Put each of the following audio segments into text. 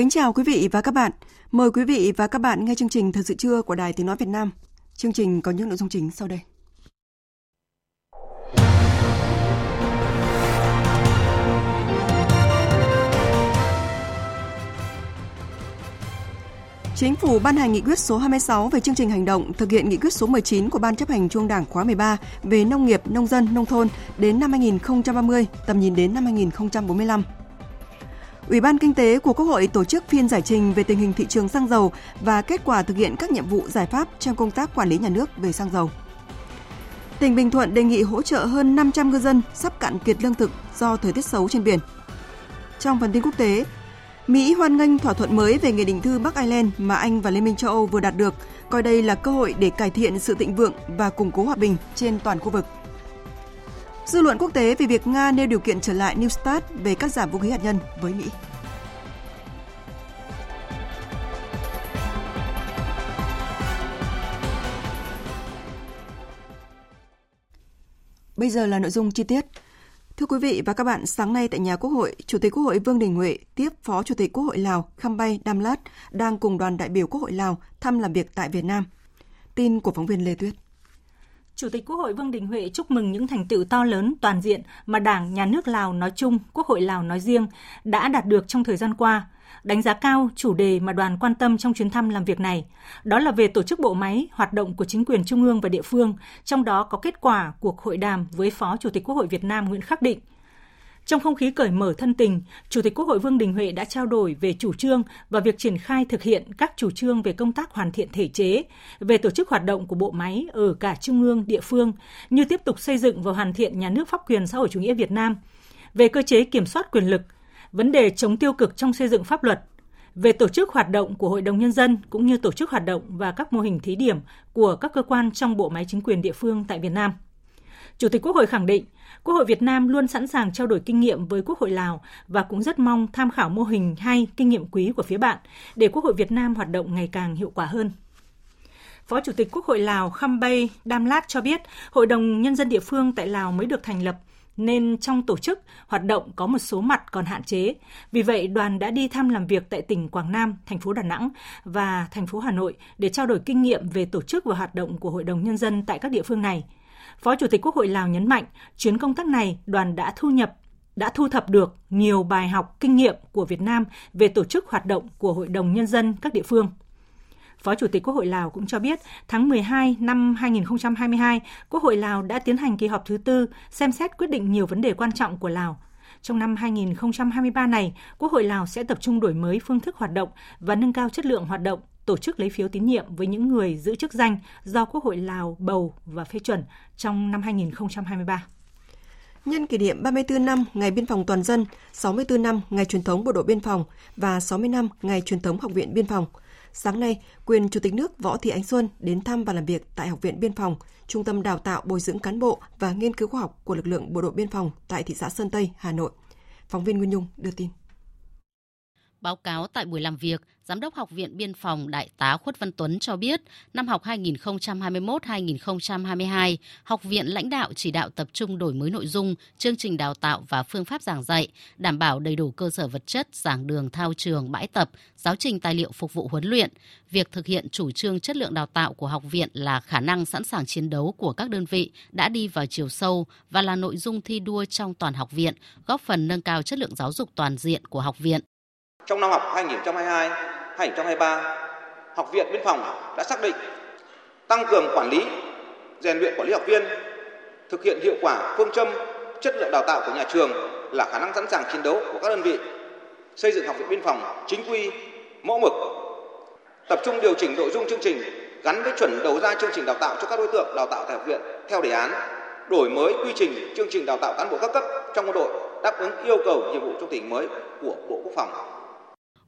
Kính chào quý vị và các bạn. Mời quý vị và các bạn nghe chương trình Thời sự trưa của Đài Tiếng Nói Việt Nam. Chương trình có những nội dung chính sau đây. Chính phủ ban hành nghị quyết số 26 về chương trình hành động thực hiện nghị quyết số 19 của Ban chấp hành Trung Đảng khóa 13 về nông nghiệp, nông dân, nông thôn đến năm 2030, tầm nhìn đến năm 2045. Ủy ban Kinh tế của Quốc hội tổ chức phiên giải trình về tình hình thị trường xăng dầu và kết quả thực hiện các nhiệm vụ giải pháp trong công tác quản lý nhà nước về xăng dầu. Tỉnh Bình Thuận đề nghị hỗ trợ hơn 500 ngư dân sắp cạn kiệt lương thực do thời tiết xấu trên biển. Trong phần tin quốc tế, Mỹ hoan nghênh thỏa thuận mới về nghị định thư Bắc Ireland mà Anh và Liên minh châu Âu vừa đạt được, coi đây là cơ hội để cải thiện sự thịnh vượng và củng cố hòa bình trên toàn khu vực. Dư luận quốc tế về việc Nga nêu điều kiện trở lại New START về cắt giảm vũ khí hạt nhân với Mỹ. Bây giờ là nội dung chi tiết. Thưa quý vị và các bạn, sáng nay tại nhà Quốc hội, Chủ tịch Quốc hội Vương Đình Huệ tiếp Phó Chủ tịch Quốc hội Lào Khăm Bay Đam Lát đang cùng đoàn đại biểu Quốc hội Lào thăm làm việc tại Việt Nam. Tin của phóng viên Lê Tuyết. Chủ tịch Quốc hội Vương Đình Huệ chúc mừng những thành tựu to lớn toàn diện mà Đảng, Nhà nước Lào nói chung, Quốc hội Lào nói riêng đã đạt được trong thời gian qua. Đánh giá cao chủ đề mà đoàn quan tâm trong chuyến thăm làm việc này, đó là về tổ chức bộ máy, hoạt động của chính quyền trung ương và địa phương, trong đó có kết quả cuộc hội đàm với Phó Chủ tịch Quốc hội Việt Nam Nguyễn Khắc Định, trong không khí cởi mở thân tình, Chủ tịch Quốc hội Vương Đình Huệ đã trao đổi về chủ trương và việc triển khai thực hiện các chủ trương về công tác hoàn thiện thể chế, về tổ chức hoạt động của bộ máy ở cả trung ương, địa phương, như tiếp tục xây dựng và hoàn thiện nhà nước pháp quyền xã hội chủ nghĩa Việt Nam, về cơ chế kiểm soát quyền lực, vấn đề chống tiêu cực trong xây dựng pháp luật, về tổ chức hoạt động của Hội đồng Nhân dân cũng như tổ chức hoạt động và các mô hình thí điểm của các cơ quan trong bộ máy chính quyền địa phương tại Việt Nam. Chủ tịch Quốc hội khẳng định, Quốc hội Việt Nam luôn sẵn sàng trao đổi kinh nghiệm với Quốc hội Lào và cũng rất mong tham khảo mô hình hay kinh nghiệm quý của phía bạn để Quốc hội Việt Nam hoạt động ngày càng hiệu quả hơn. Phó Chủ tịch Quốc hội Lào Khăm Bay Đam Lát cho biết, Hội đồng Nhân dân địa phương tại Lào mới được thành lập nên trong tổ chức, hoạt động có một số mặt còn hạn chế. Vì vậy, đoàn đã đi thăm làm việc tại tỉnh Quảng Nam, thành phố Đà Nẵng và thành phố Hà Nội để trao đổi kinh nghiệm về tổ chức và hoạt động của Hội đồng Nhân dân tại các địa phương này – Phó Chủ tịch Quốc hội Lào nhấn mạnh, chuyến công tác này đoàn đã thu nhập đã thu thập được nhiều bài học kinh nghiệm của Việt Nam về tổ chức hoạt động của Hội đồng Nhân dân các địa phương. Phó Chủ tịch Quốc hội Lào cũng cho biết, tháng 12 năm 2022, Quốc hội Lào đã tiến hành kỳ họp thứ tư xem xét quyết định nhiều vấn đề quan trọng của Lào. Trong năm 2023 này, Quốc hội Lào sẽ tập trung đổi mới phương thức hoạt động và nâng cao chất lượng hoạt động tổ chức lấy phiếu tín nhiệm với những người giữ chức danh do Quốc hội Lào bầu và phê chuẩn trong năm 2023. Nhân kỷ niệm 34 năm Ngày Biên phòng Toàn dân, 64 năm Ngày truyền thống Bộ đội Biên phòng và 60 năm Ngày truyền thống Học viện Biên phòng, sáng nay, quyền Chủ tịch nước Võ Thị Ánh Xuân đến thăm và làm việc tại Học viện Biên phòng, Trung tâm Đào tạo Bồi dưỡng cán bộ và nghiên cứu khoa học của lực lượng Bộ đội Biên phòng tại thị xã Sơn Tây, Hà Nội. Phóng viên Nguyên Nhung đưa tin. Báo cáo tại buổi làm việc, Giám đốc Học viện Biên phòng Đại tá Khuất Văn Tuấn cho biết, năm học 2021-2022, học viện lãnh đạo chỉ đạo tập trung đổi mới nội dung, chương trình đào tạo và phương pháp giảng dạy, đảm bảo đầy đủ cơ sở vật chất, giảng đường, thao trường, bãi tập, giáo trình tài liệu phục vụ huấn luyện. Việc thực hiện chủ trương chất lượng đào tạo của học viện là khả năng sẵn sàng chiến đấu của các đơn vị đã đi vào chiều sâu và là nội dung thi đua trong toàn học viện, góp phần nâng cao chất lượng giáo dục toàn diện của học viện. Trong năm học 2022-2023, Học viện Biên phòng đã xác định tăng cường quản lý, rèn luyện quản lý học viên, thực hiện hiệu quả phương châm chất lượng đào tạo của nhà trường là khả năng sẵn sàng chiến đấu của các đơn vị, xây dựng học viện biên phòng chính quy, mẫu mực, tập trung điều chỉnh nội dung chương trình gắn với chuẩn đầu ra chương trình đào tạo cho các đối tượng đào tạo tại học viện theo đề án, đổi mới quy trình chương trình đào tạo cán bộ các cấp trong quân đội đáp ứng yêu cầu nhiệm vụ trong tình mới của Bộ Quốc phòng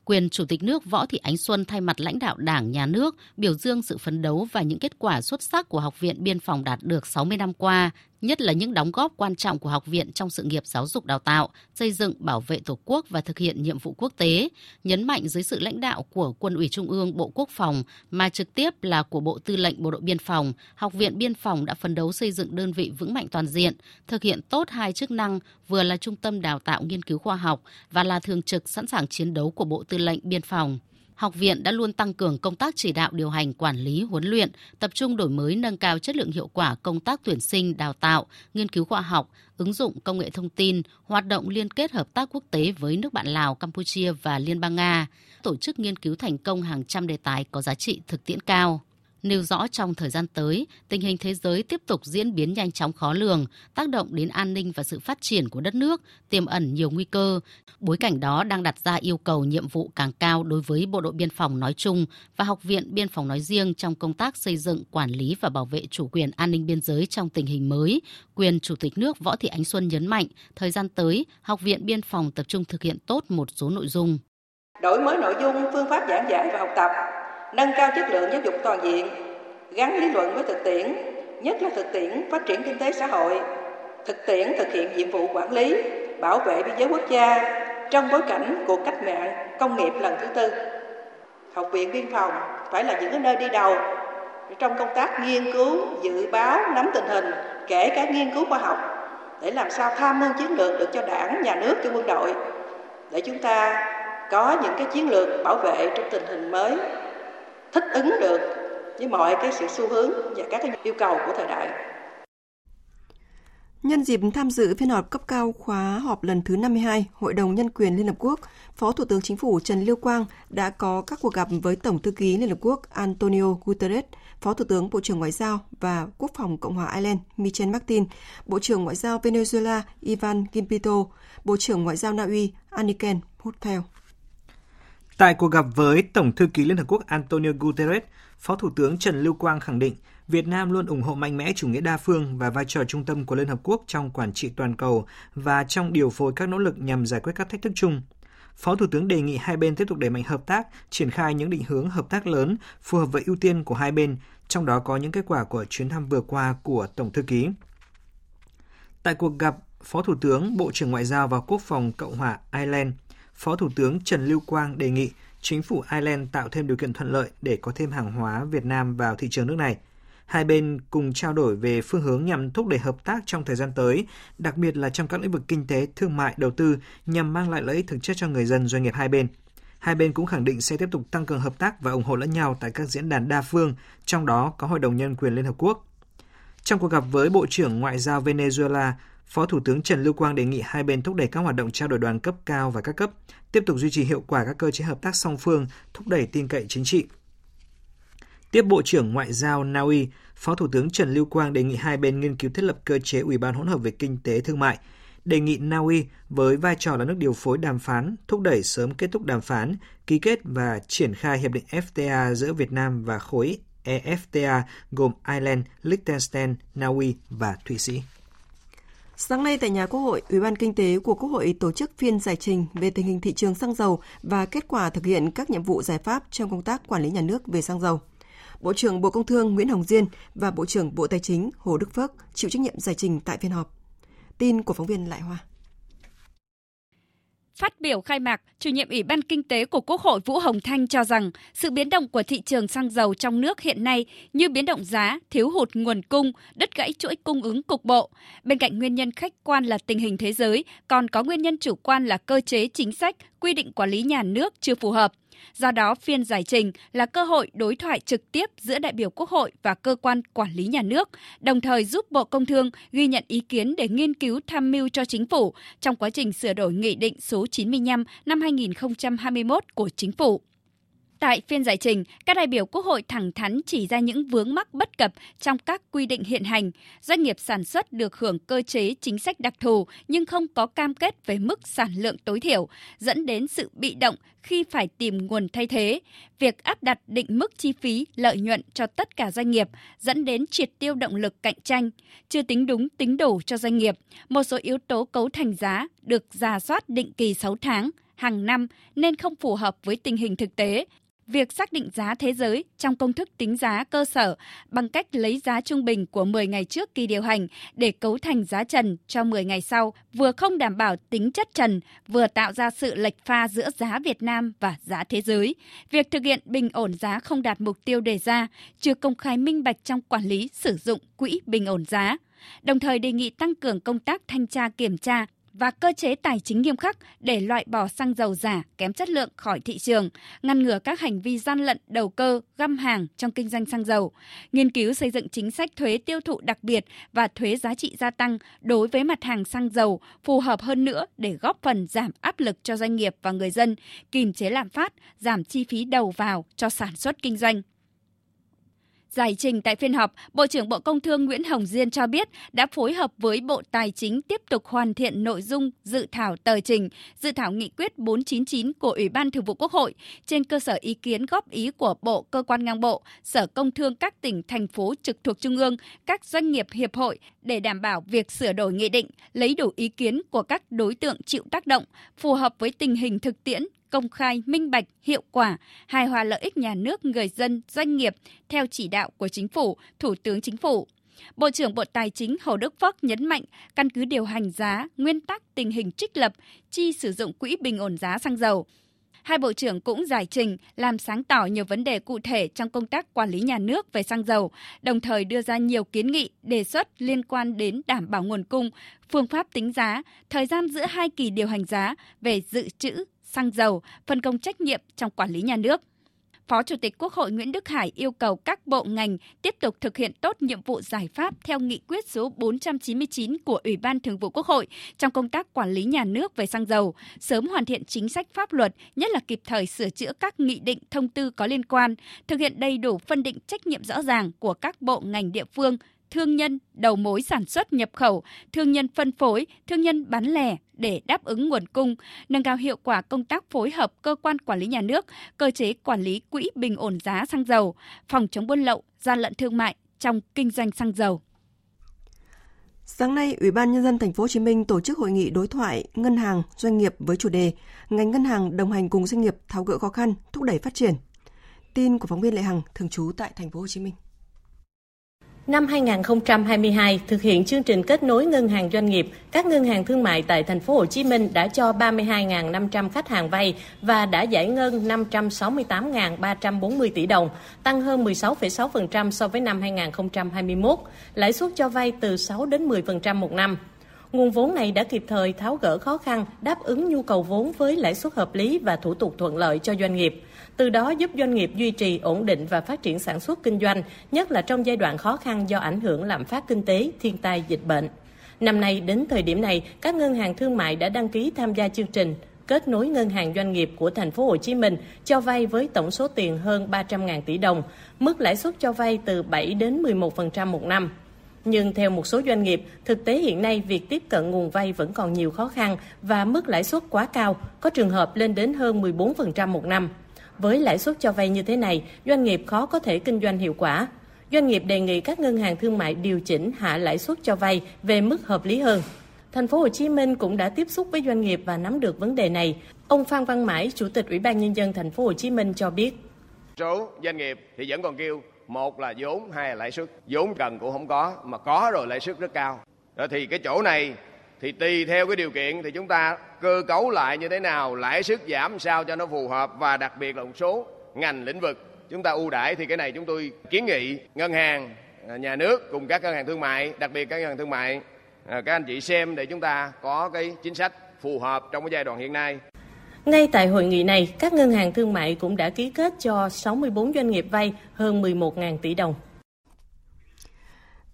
quyền Chủ tịch nước Võ Thị Ánh Xuân thay mặt lãnh đạo Đảng, Nhà nước biểu dương sự phấn đấu và những kết quả xuất sắc của Học viện Biên phòng đạt được 60 năm qua, nhất là những đóng góp quan trọng của học viện trong sự nghiệp giáo dục đào tạo, xây dựng bảo vệ Tổ quốc và thực hiện nhiệm vụ quốc tế, nhấn mạnh dưới sự lãnh đạo của Quân ủy Trung ương Bộ Quốc phòng mà trực tiếp là của Bộ Tư lệnh Bộ đội Biên phòng, Học viện Biên phòng đã phấn đấu xây dựng đơn vị vững mạnh toàn diện, thực hiện tốt hai chức năng vừa là trung tâm đào tạo nghiên cứu khoa học và là thường trực sẵn sàng chiến đấu của Bộ Tư lệnh Biên phòng học viện đã luôn tăng cường công tác chỉ đạo điều hành quản lý huấn luyện, tập trung đổi mới nâng cao chất lượng hiệu quả công tác tuyển sinh, đào tạo, nghiên cứu khoa học, ứng dụng công nghệ thông tin, hoạt động liên kết hợp tác quốc tế với nước bạn Lào, Campuchia và Liên bang Nga, tổ chức nghiên cứu thành công hàng trăm đề tài có giá trị thực tiễn cao nêu rõ trong thời gian tới, tình hình thế giới tiếp tục diễn biến nhanh chóng khó lường, tác động đến an ninh và sự phát triển của đất nước, tiềm ẩn nhiều nguy cơ. Bối cảnh đó đang đặt ra yêu cầu nhiệm vụ càng cao đối với Bộ đội Biên phòng nói chung và Học viện Biên phòng nói riêng trong công tác xây dựng, quản lý và bảo vệ chủ quyền an ninh biên giới trong tình hình mới. Quyền Chủ tịch nước Võ Thị Ánh Xuân nhấn mạnh, thời gian tới, Học viện Biên phòng tập trung thực hiện tốt một số nội dung. Đổi mới nội dung, phương pháp giảng dạy và học tập, nâng cao chất lượng giáo dục toàn diện, gắn lý luận với thực tiễn, nhất là thực tiễn phát triển kinh tế xã hội, thực tiễn thực hiện nhiệm vụ quản lý, bảo vệ biên giới quốc gia trong bối cảnh cuộc cách mạng công nghiệp lần thứ tư. Học viện Biên phòng phải là những nơi đi đầu trong công tác nghiên cứu, dự báo, nắm tình hình, kể cả nghiên cứu khoa học để làm sao tham mưu chiến lược được cho đảng, nhà nước, cho quân đội để chúng ta có những cái chiến lược bảo vệ trong tình hình mới thích ứng được với mọi cái sự xu hướng và các cái yêu cầu của thời đại. Nhân dịp tham dự phiên họp cấp cao khóa họp lần thứ 52 Hội đồng Nhân quyền Liên Hợp Quốc, Phó Thủ tướng Chính phủ Trần Lưu Quang đã có các cuộc gặp với Tổng thư ký Liên Hợp Quốc Antonio Guterres, Phó Thủ tướng Bộ trưởng Ngoại giao và Quốc phòng Cộng hòa Ireland Michel Martin, Bộ trưởng Ngoại giao Venezuela Ivan Gimpito, Bộ trưởng Ngoại giao Na Uy Anniken Hutel. Tại cuộc gặp với Tổng thư ký Liên Hợp Quốc Antonio Guterres, Phó Thủ tướng Trần Lưu Quang khẳng định Việt Nam luôn ủng hộ mạnh mẽ chủ nghĩa đa phương và vai trò trung tâm của Liên Hợp Quốc trong quản trị toàn cầu và trong điều phối các nỗ lực nhằm giải quyết các thách thức chung. Phó Thủ tướng đề nghị hai bên tiếp tục đẩy mạnh hợp tác, triển khai những định hướng hợp tác lớn phù hợp với ưu tiên của hai bên, trong đó có những kết quả của chuyến thăm vừa qua của Tổng thư ký. Tại cuộc gặp, Phó Thủ tướng, Bộ trưởng Ngoại giao và Quốc phòng Cộng hòa Ireland, Phó Thủ tướng Trần Lưu Quang đề nghị chính phủ Ireland tạo thêm điều kiện thuận lợi để có thêm hàng hóa Việt Nam vào thị trường nước này. Hai bên cùng trao đổi về phương hướng nhằm thúc đẩy hợp tác trong thời gian tới, đặc biệt là trong các lĩnh vực kinh tế, thương mại, đầu tư nhằm mang lại lợi ích thực chất cho người dân doanh nghiệp hai bên. Hai bên cũng khẳng định sẽ tiếp tục tăng cường hợp tác và ủng hộ lẫn nhau tại các diễn đàn đa phương, trong đó có Hội đồng Nhân quyền Liên Hợp Quốc. Trong cuộc gặp với Bộ trưởng Ngoại giao Venezuela, Phó Thủ tướng Trần Lưu Quang đề nghị hai bên thúc đẩy các hoạt động trao đổi đoàn cấp cao và các cấp, tiếp tục duy trì hiệu quả các cơ chế hợp tác song phương, thúc đẩy tin cậy chính trị. Tiếp Bộ trưởng Ngoại giao Na Uy, Phó Thủ tướng Trần Lưu Quang đề nghị hai bên nghiên cứu thiết lập cơ chế Ủy ban hỗn hợp về kinh tế thương mại, đề nghị Na Uy với vai trò là nước điều phối đàm phán thúc đẩy sớm kết thúc đàm phán, ký kết và triển khai hiệp định FTA giữa Việt Nam và khối EFTA gồm Ireland, Liechtenstein, Na Uy và Thụy Sĩ. Sáng nay tại nhà Quốc hội, Ủy ban Kinh tế của Quốc hội tổ chức phiên giải trình về tình hình thị trường xăng dầu và kết quả thực hiện các nhiệm vụ giải pháp trong công tác quản lý nhà nước về xăng dầu. Bộ trưởng Bộ Công Thương Nguyễn Hồng Diên và Bộ trưởng Bộ Tài chính Hồ Đức Phước chịu trách nhiệm giải trình tại phiên họp. Tin của phóng viên Lại Hoa. Phát biểu khai mạc, chủ nhiệm Ủy ban Kinh tế của Quốc hội Vũ Hồng Thanh cho rằng sự biến động của thị trường xăng dầu trong nước hiện nay như biến động giá, thiếu hụt nguồn cung, đứt gãy chuỗi cung ứng cục bộ. Bên cạnh nguyên nhân khách quan là tình hình thế giới, còn có nguyên nhân chủ quan là cơ chế chính sách, quy định quản lý nhà nước chưa phù hợp. Do đó, phiên giải trình là cơ hội đối thoại trực tiếp giữa đại biểu Quốc hội và cơ quan quản lý nhà nước, đồng thời giúp Bộ Công Thương ghi nhận ý kiến để nghiên cứu tham mưu cho chính phủ trong quá trình sửa đổi Nghị định số 95 năm 2021 của chính phủ. Tại phiên giải trình, các đại biểu Quốc hội thẳng thắn chỉ ra những vướng mắc bất cập trong các quy định hiện hành. Doanh nghiệp sản xuất được hưởng cơ chế chính sách đặc thù nhưng không có cam kết về mức sản lượng tối thiểu, dẫn đến sự bị động khi phải tìm nguồn thay thế. Việc áp đặt định mức chi phí, lợi nhuận cho tất cả doanh nghiệp dẫn đến triệt tiêu động lực cạnh tranh, chưa tính đúng tính đủ cho doanh nghiệp. Một số yếu tố cấu thành giá được giả soát định kỳ 6 tháng, hàng năm nên không phù hợp với tình hình thực tế, việc xác định giá thế giới trong công thức tính giá cơ sở bằng cách lấy giá trung bình của 10 ngày trước kỳ điều hành để cấu thành giá trần cho 10 ngày sau, vừa không đảm bảo tính chất trần, vừa tạo ra sự lệch pha giữa giá Việt Nam và giá thế giới. Việc thực hiện bình ổn giá không đạt mục tiêu đề ra, chưa công khai minh bạch trong quản lý sử dụng quỹ bình ổn giá đồng thời đề nghị tăng cường công tác thanh tra kiểm tra và cơ chế tài chính nghiêm khắc để loại bỏ xăng dầu giả kém chất lượng khỏi thị trường, ngăn ngừa các hành vi gian lận đầu cơ, găm hàng trong kinh doanh xăng dầu, nghiên cứu xây dựng chính sách thuế tiêu thụ đặc biệt và thuế giá trị gia tăng đối với mặt hàng xăng dầu phù hợp hơn nữa để góp phần giảm áp lực cho doanh nghiệp và người dân, kìm chế lạm phát, giảm chi phí đầu vào cho sản xuất kinh doanh. Giải trình tại phiên họp, Bộ trưởng Bộ Công Thương Nguyễn Hồng Diên cho biết đã phối hợp với Bộ Tài chính tiếp tục hoàn thiện nội dung dự thảo tờ trình, dự thảo nghị quyết 499 của Ủy ban Thường vụ Quốc hội trên cơ sở ý kiến góp ý của Bộ Cơ quan ngang bộ, Sở Công Thương các tỉnh, thành phố trực thuộc Trung ương, các doanh nghiệp hiệp hội để đảm bảo việc sửa đổi nghị định, lấy đủ ý kiến của các đối tượng chịu tác động, phù hợp với tình hình thực tiễn, công khai, minh bạch, hiệu quả, hài hòa lợi ích nhà nước, người dân, doanh nghiệp theo chỉ đạo của Chính phủ, Thủ tướng Chính phủ. Bộ trưởng Bộ Tài chính Hồ Đức Phước nhấn mạnh căn cứ điều hành giá, nguyên tắc tình hình trích lập, chi sử dụng quỹ bình ổn giá xăng dầu. Hai bộ trưởng cũng giải trình làm sáng tỏ nhiều vấn đề cụ thể trong công tác quản lý nhà nước về xăng dầu, đồng thời đưa ra nhiều kiến nghị, đề xuất liên quan đến đảm bảo nguồn cung, phương pháp tính giá, thời gian giữa hai kỳ điều hành giá về dự trữ, xăng dầu, phân công trách nhiệm trong quản lý nhà nước. Phó Chủ tịch Quốc hội Nguyễn Đức Hải yêu cầu các bộ ngành tiếp tục thực hiện tốt nhiệm vụ giải pháp theo nghị quyết số 499 của Ủy ban Thường vụ Quốc hội trong công tác quản lý nhà nước về xăng dầu, sớm hoàn thiện chính sách pháp luật, nhất là kịp thời sửa chữa các nghị định thông tư có liên quan, thực hiện đầy đủ phân định trách nhiệm rõ ràng của các bộ ngành địa phương, thương nhân, đầu mối sản xuất nhập khẩu, thương nhân phân phối, thương nhân bán lẻ để đáp ứng nguồn cung, nâng cao hiệu quả công tác phối hợp cơ quan quản lý nhà nước, cơ chế quản lý quỹ bình ổn giá xăng dầu, phòng chống buôn lậu, gian lận thương mại trong kinh doanh xăng dầu. Sáng nay, Ủy ban nhân dân thành phố Hồ Chí Minh tổ chức hội nghị đối thoại ngân hàng doanh nghiệp với chủ đề ngành ngân hàng đồng hành cùng doanh nghiệp tháo gỡ khó khăn, thúc đẩy phát triển. Tin của phóng viên Lệ Hằng thường trú tại thành phố Hồ Chí Minh. Năm 2022, thực hiện chương trình kết nối ngân hàng doanh nghiệp, các ngân hàng thương mại tại thành phố Hồ Chí Minh đã cho 32.500 khách hàng vay và đã giải ngân 568.340 tỷ đồng, tăng hơn 16,6% so với năm 2021, lãi suất cho vay từ 6 đến 10% một năm. Nguồn vốn này đã kịp thời tháo gỡ khó khăn, đáp ứng nhu cầu vốn với lãi suất hợp lý và thủ tục thuận lợi cho doanh nghiệp từ đó giúp doanh nghiệp duy trì ổn định và phát triển sản xuất kinh doanh, nhất là trong giai đoạn khó khăn do ảnh hưởng lạm phát kinh tế, thiên tai, dịch bệnh. Năm nay, đến thời điểm này, các ngân hàng thương mại đã đăng ký tham gia chương trình kết nối ngân hàng doanh nghiệp của thành phố Hồ Chí Minh cho vay với tổng số tiền hơn 300.000 tỷ đồng, mức lãi suất cho vay từ 7 đến 11% một năm. Nhưng theo một số doanh nghiệp, thực tế hiện nay việc tiếp cận nguồn vay vẫn còn nhiều khó khăn và mức lãi suất quá cao, có trường hợp lên đến hơn 14% một năm. Với lãi suất cho vay như thế này, doanh nghiệp khó có thể kinh doanh hiệu quả. Doanh nghiệp đề nghị các ngân hàng thương mại điều chỉnh hạ lãi suất cho vay về mức hợp lý hơn. Thành phố Hồ Chí Minh cũng đã tiếp xúc với doanh nghiệp và nắm được vấn đề này. Ông Phan Văn Mãi, Chủ tịch Ủy ban nhân dân thành phố Hồ Chí Minh cho biết: Số doanh nghiệp thì vẫn còn kêu một là vốn, hai là lãi suất. Vốn cần cũng không có, mà có rồi lãi suất rất cao. Đó thì cái chỗ này thì tùy theo cái điều kiện thì chúng ta cơ cấu lại như thế nào lãi suất giảm sao cho nó phù hợp và đặc biệt là một số ngành lĩnh vực chúng ta ưu đãi thì cái này chúng tôi kiến nghị ngân hàng à, nhà nước cùng các ngân hàng thương mại đặc biệt các ngân hàng thương mại à, các anh chị xem để chúng ta có cái chính sách phù hợp trong cái giai đoạn hiện nay ngay tại hội nghị này, các ngân hàng thương mại cũng đã ký kết cho 64 doanh nghiệp vay hơn 11.000 tỷ đồng.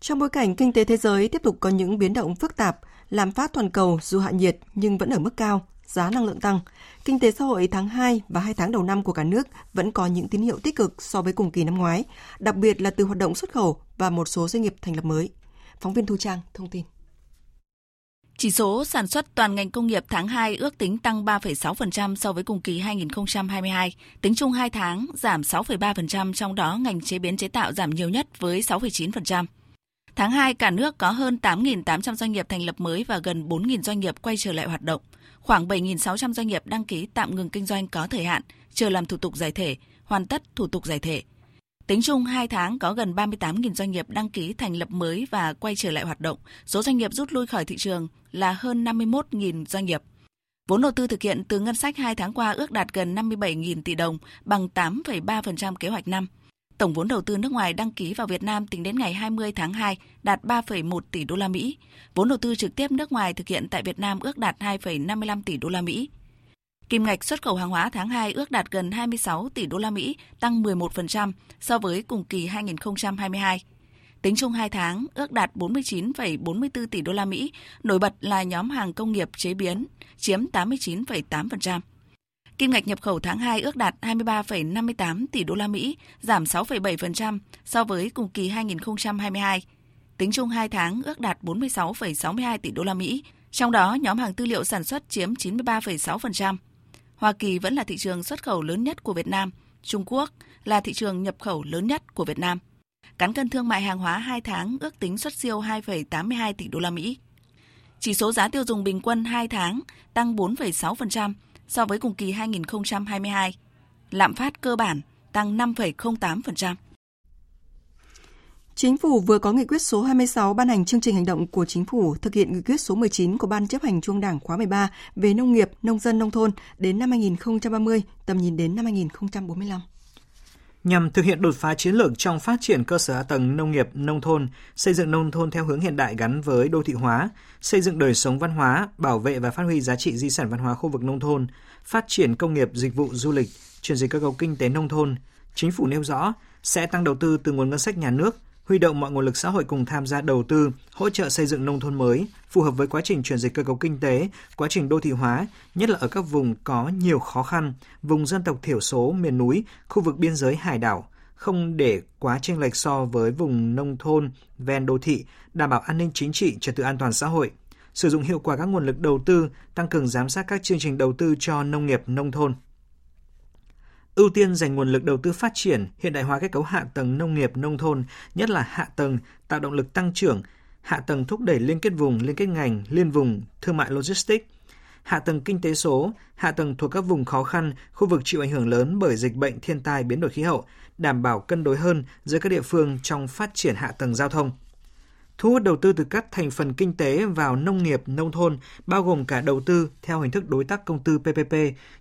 Trong bối cảnh kinh tế thế giới tiếp tục có những biến động phức tạp, lạm phát toàn cầu dù hạ nhiệt nhưng vẫn ở mức cao, giá năng lượng tăng. Kinh tế xã hội tháng 2 và 2 tháng đầu năm của cả nước vẫn có những tín hiệu tích cực so với cùng kỳ năm ngoái, đặc biệt là từ hoạt động xuất khẩu và một số doanh nghiệp thành lập mới. Phóng viên Thu Trang thông tin. Chỉ số sản xuất toàn ngành công nghiệp tháng 2 ước tính tăng 3,6% so với cùng kỳ 2022. Tính chung 2 tháng giảm 6,3%, trong đó ngành chế biến chế tạo giảm nhiều nhất với 6,9%. Tháng 2, cả nước có hơn 8.800 doanh nghiệp thành lập mới và gần 4.000 doanh nghiệp quay trở lại hoạt động. Khoảng 7.600 doanh nghiệp đăng ký tạm ngừng kinh doanh có thời hạn, chờ làm thủ tục giải thể, hoàn tất thủ tục giải thể. Tính chung 2 tháng có gần 38.000 doanh nghiệp đăng ký thành lập mới và quay trở lại hoạt động. Số doanh nghiệp rút lui khỏi thị trường là hơn 51.000 doanh nghiệp. Vốn đầu tư thực hiện từ ngân sách 2 tháng qua ước đạt gần 57.000 tỷ đồng, bằng 8,3% kế hoạch năm. Tổng vốn đầu tư nước ngoài đăng ký vào Việt Nam tính đến ngày 20 tháng 2 đạt 3,1 tỷ đô la Mỹ. Vốn đầu tư trực tiếp nước ngoài thực hiện tại Việt Nam ước đạt 2,55 tỷ đô la Mỹ. Kim ngạch xuất khẩu hàng hóa tháng 2 ước đạt gần 26 tỷ đô la Mỹ, tăng 11% so với cùng kỳ 2022. Tính chung 2 tháng ước đạt 49,44 tỷ đô la Mỹ, nổi bật là nhóm hàng công nghiệp chế biến chiếm 89,8%. Kim ngạch nhập khẩu tháng 2 ước đạt 23,58 tỷ đô la Mỹ, giảm 6,7% so với cùng kỳ 2022. Tính chung 2 tháng ước đạt 46,62 tỷ đô la Mỹ, trong đó nhóm hàng tư liệu sản xuất chiếm 93,6%. Hoa Kỳ vẫn là thị trường xuất khẩu lớn nhất của Việt Nam, Trung Quốc là thị trường nhập khẩu lớn nhất của Việt Nam. Cán cân thương mại hàng hóa 2 tháng ước tính xuất siêu 2,82 tỷ đô la Mỹ. Chỉ số giá tiêu dùng bình quân 2 tháng tăng 4,6% so với cùng kỳ 2022. Lạm phát cơ bản tăng 5,08%. Chính phủ vừa có nghị quyết số 26 ban hành chương trình hành động của chính phủ thực hiện nghị quyết số 19 của Ban chấp hành Trung Đảng khóa 13 về nông nghiệp, nông dân, nông thôn đến năm 2030, tầm nhìn đến năm 2045 nhằm thực hiện đột phá chiến lược trong phát triển cơ sở hạ tầng nông nghiệp, nông thôn, xây dựng nông thôn theo hướng hiện đại gắn với đô thị hóa, xây dựng đời sống văn hóa, bảo vệ và phát huy giá trị di sản văn hóa khu vực nông thôn, phát triển công nghiệp, dịch vụ, du lịch, chuyển dịch cơ cấu kinh tế nông thôn. Chính phủ nêu rõ sẽ tăng đầu tư từ nguồn ngân sách nhà nước, huy động mọi nguồn lực xã hội cùng tham gia đầu tư, hỗ trợ xây dựng nông thôn mới, phù hợp với quá trình chuyển dịch cơ cấu kinh tế, quá trình đô thị hóa, nhất là ở các vùng có nhiều khó khăn, vùng dân tộc thiểu số, miền núi, khu vực biên giới hải đảo, không để quá chênh lệch so với vùng nông thôn, ven đô thị, đảm bảo an ninh chính trị, trật tự an toàn xã hội, sử dụng hiệu quả các nguồn lực đầu tư, tăng cường giám sát các chương trình đầu tư cho nông nghiệp nông thôn ưu tiên dành nguồn lực đầu tư phát triển, hiện đại hóa kết cấu hạ tầng nông nghiệp nông thôn, nhất là hạ tầng tạo động lực tăng trưởng, hạ tầng thúc đẩy liên kết vùng, liên kết ngành, liên vùng, thương mại logistics, hạ tầng kinh tế số, hạ tầng thuộc các vùng khó khăn, khu vực chịu ảnh hưởng lớn bởi dịch bệnh, thiên tai, biến đổi khí hậu, đảm bảo cân đối hơn giữa các địa phương trong phát triển hạ tầng giao thông thu hút đầu tư từ các thành phần kinh tế vào nông nghiệp, nông thôn, bao gồm cả đầu tư theo hình thức đối tác công tư PPP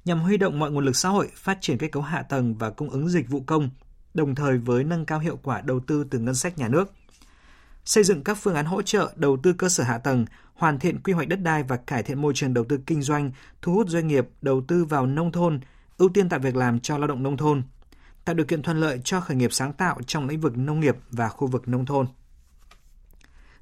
nhằm huy động mọi nguồn lực xã hội phát triển kết cấu hạ tầng và cung ứng dịch vụ công, đồng thời với nâng cao hiệu quả đầu tư từ ngân sách nhà nước. Xây dựng các phương án hỗ trợ đầu tư cơ sở hạ tầng, hoàn thiện quy hoạch đất đai và cải thiện môi trường đầu tư kinh doanh, thu hút doanh nghiệp đầu tư vào nông thôn, ưu tiên tạo việc làm cho lao động nông thôn, tạo điều kiện thuận lợi cho khởi nghiệp sáng tạo trong lĩnh vực nông nghiệp và khu vực nông thôn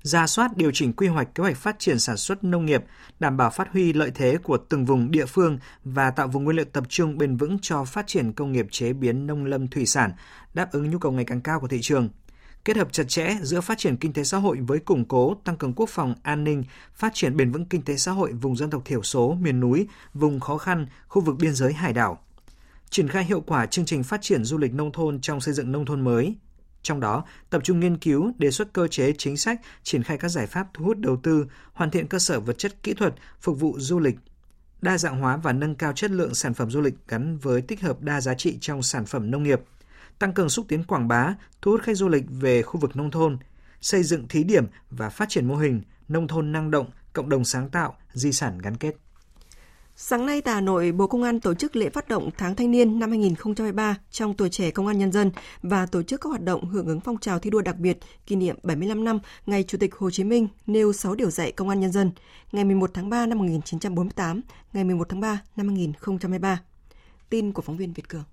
ra soát điều chỉnh quy hoạch kế hoạch phát triển sản xuất nông nghiệp, đảm bảo phát huy lợi thế của từng vùng địa phương và tạo vùng nguyên liệu tập trung bền vững cho phát triển công nghiệp chế biến nông lâm thủy sản, đáp ứng nhu cầu ngày càng cao của thị trường. Kết hợp chặt chẽ giữa phát triển kinh tế xã hội với củng cố, tăng cường quốc phòng, an ninh, phát triển bền vững kinh tế xã hội vùng dân tộc thiểu số, miền núi, vùng khó khăn, khu vực biên giới hải đảo triển khai hiệu quả chương trình phát triển du lịch nông thôn trong xây dựng nông thôn mới, trong đó, tập trung nghiên cứu, đề xuất cơ chế chính sách, triển khai các giải pháp thu hút đầu tư, hoàn thiện cơ sở vật chất kỹ thuật phục vụ du lịch, đa dạng hóa và nâng cao chất lượng sản phẩm du lịch gắn với tích hợp đa giá trị trong sản phẩm nông nghiệp, tăng cường xúc tiến quảng bá, thu hút khách du lịch về khu vực nông thôn, xây dựng thí điểm và phát triển mô hình nông thôn năng động, cộng đồng sáng tạo, di sản gắn kết. Sáng nay tại Hà Nội, Bộ Công an tổ chức lễ phát động tháng thanh niên năm 2023 trong tuổi trẻ công an nhân dân và tổ chức các hoạt động hưởng ứng phong trào thi đua đặc biệt kỷ niệm 75 năm ngày Chủ tịch Hồ Chí Minh nêu 6 điều dạy công an nhân dân ngày 11 tháng 3 năm 1948, ngày 11 tháng 3 năm 2023. Tin của phóng viên Việt Cường.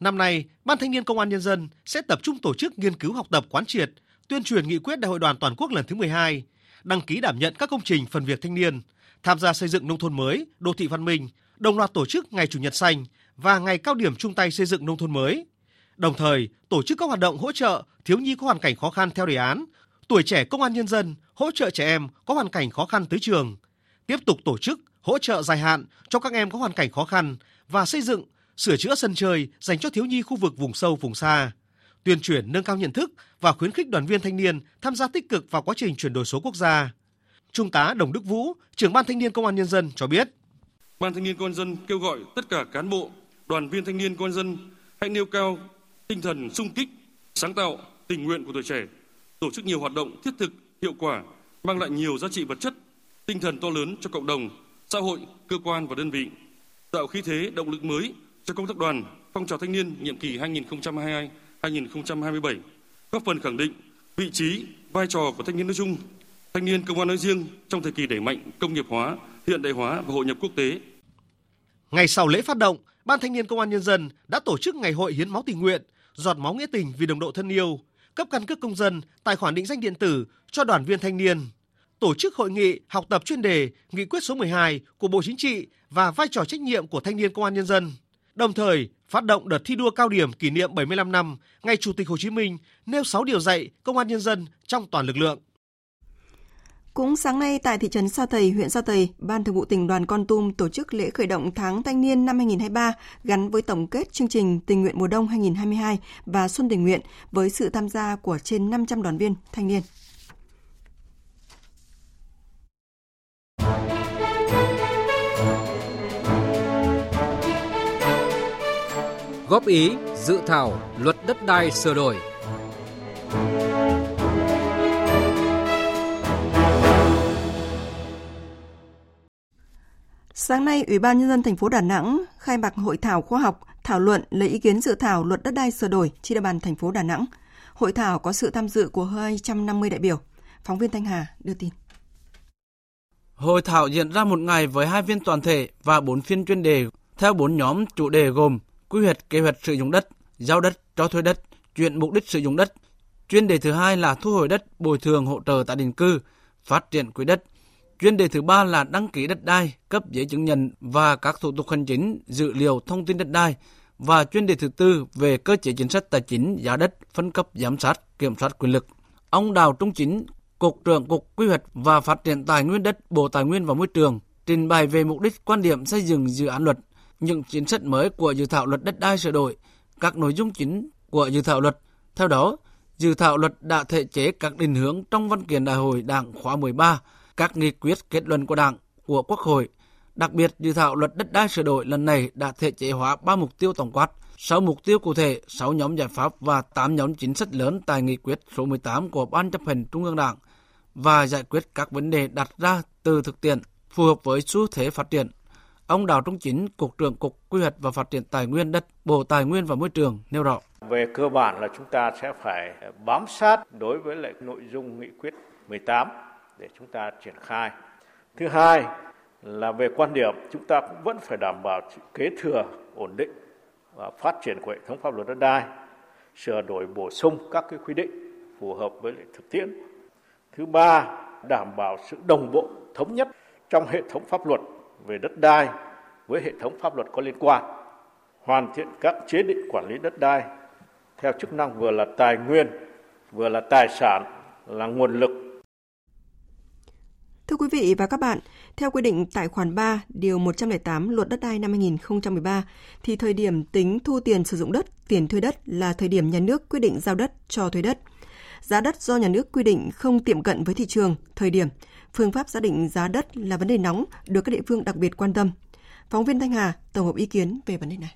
Năm nay, Ban Thanh niên Công an Nhân dân sẽ tập trung tổ chức nghiên cứu học tập quán triệt, tuyên truyền nghị quyết Đại hội đoàn toàn quốc lần thứ 12, đăng ký đảm nhận các công trình phần việc thanh niên, tham gia xây dựng nông thôn mới, đô thị văn minh, đồng loạt tổ chức Ngày Chủ nhật xanh và Ngày cao điểm chung tay xây dựng nông thôn mới. Đồng thời, tổ chức các hoạt động hỗ trợ thiếu nhi có hoàn cảnh khó khăn theo đề án, tuổi trẻ công an nhân dân hỗ trợ trẻ em có hoàn cảnh khó khăn tới trường, tiếp tục tổ chức hỗ trợ dài hạn cho các em có hoàn cảnh khó khăn và xây dựng, sửa chữa sân chơi dành cho thiếu nhi khu vực vùng sâu vùng xa, tuyên truyền nâng cao nhận thức và khuyến khích đoàn viên thanh niên tham gia tích cực vào quá trình chuyển đổi số quốc gia. Trung tá Đồng Đức Vũ, trưởng ban thanh niên công an nhân dân cho biết. Ban thanh niên công an dân kêu gọi tất cả cán bộ, đoàn viên thanh niên công an dân hãy nêu cao tinh thần sung kích, sáng tạo, tình nguyện của tuổi trẻ, tổ chức nhiều hoạt động thiết thực, hiệu quả, mang lại nhiều giá trị vật chất, tinh thần to lớn cho cộng đồng, xã hội, cơ quan và đơn vị, tạo khí thế động lực mới cho công tác đoàn, phong trào thanh niên nhiệm kỳ 2022-2027, góp phần khẳng định vị trí, vai trò của thanh niên nói chung, thanh niên công an nói riêng trong thời kỳ đẩy mạnh công nghiệp hóa, hiện đại hóa và hội nhập quốc tế. Ngày sau lễ phát động, Ban Thanh niên Công an Nhân dân đã tổ chức Ngày hội hiến máu tình nguyện, giọt máu nghĩa tình vì đồng đội thân yêu, cấp căn cước công dân, tài khoản định danh điện tử cho đoàn viên thanh niên, tổ chức hội nghị học tập chuyên đề Nghị quyết số 12 của Bộ Chính trị và vai trò trách nhiệm của thanh niên công an nhân dân. Đồng thời, phát động đợt thi đua cao điểm kỷ niệm 75 năm ngày Chủ tịch Hồ Chí Minh nêu 6 điều dạy công an nhân dân trong toàn lực lượng. Cũng sáng nay tại thị trấn Sa Thầy, huyện Sa Thầy, Ban Thường vụ tỉnh đoàn Con Tum tổ chức lễ khởi động tháng thanh niên năm 2023 gắn với tổng kết chương trình tình nguyện mùa đông 2022 và xuân tình nguyện với sự tham gia của trên 500 đoàn viên thanh niên. Góp ý dự thảo luật đất đai sửa đổi Sáng nay, Ủy ban nhân dân thành phố Đà Nẵng khai mạc hội thảo khoa học thảo luận lấy ý kiến dự thảo luật đất đai sửa đổi trên địa bàn thành phố Đà Nẵng. Hội thảo có sự tham dự của hơn 250 đại biểu. Phóng viên Thanh Hà đưa tin. Hội thảo diễn ra một ngày với hai phiên toàn thể và bốn phiên chuyên đề theo bốn nhóm chủ đề gồm quy hoạch kế hoạch sử dụng đất, giao đất, cho thuê đất, chuyển mục đích sử dụng đất. Chuyên đề thứ hai là thu hồi đất, bồi thường hỗ trợ tại định cư, phát triển quỹ đất, Chuyên đề thứ ba là đăng ký đất đai, cấp giấy chứng nhận và các thủ tục hành chính, dữ liệu thông tin đất đai. Và chuyên đề thứ tư về cơ chế chính sách tài chính, giá đất, phân cấp giám sát, kiểm soát quyền lực. Ông Đào Trung Chính, Cục trưởng Cục Quy hoạch và Phát triển Tài nguyên đất, Bộ Tài nguyên và Môi trường, trình bày về mục đích quan điểm xây dựng dự án luật, những chính sách mới của dự thảo luật đất đai sửa đổi, các nội dung chính của dự thảo luật. Theo đó, dự thảo luật đã thể chế các định hướng trong văn kiện đại hội Đảng khóa 13 các nghị quyết kết luận của Đảng, của Quốc hội. Đặc biệt, dự thảo luật đất đai sửa đổi lần này đã thể chế hóa ba mục tiêu tổng quát, 6 mục tiêu cụ thể, 6 nhóm giải pháp và 8 nhóm chính sách lớn tại nghị quyết số 18 của Ban chấp hành Trung ương Đảng và giải quyết các vấn đề đặt ra từ thực tiễn phù hợp với xu thế phát triển. Ông Đào Trung Chính, Cục trưởng Cục Quy hoạch và Phát triển Tài nguyên đất, Bộ Tài nguyên và Môi trường nêu rõ. Về cơ bản là chúng ta sẽ phải bám sát đối với lại nội dung nghị quyết 18 để chúng ta triển khai. Thứ hai là về quan điểm chúng ta cũng vẫn phải đảm bảo kế thừa ổn định và phát triển của hệ thống pháp luật đất đai, sửa đổi bổ sung các cái quy định phù hợp với thực tiễn. Thứ ba, đảm bảo sự đồng bộ thống nhất trong hệ thống pháp luật về đất đai với hệ thống pháp luật có liên quan, hoàn thiện các chế định quản lý đất đai theo chức năng vừa là tài nguyên, vừa là tài sản, là nguồn lực Thưa quý vị và các bạn, theo quy định tại khoản 3, điều 108 Luật đất đai năm 2013 thì thời điểm tính thu tiền sử dụng đất, tiền thuê đất là thời điểm nhà nước quyết định giao đất cho thuê đất. Giá đất do nhà nước quy định không tiệm cận với thị trường, thời điểm, phương pháp xác định giá đất là vấn đề nóng được các địa phương đặc biệt quan tâm. Phóng viên Thanh Hà tổng hợp ý kiến về vấn đề này.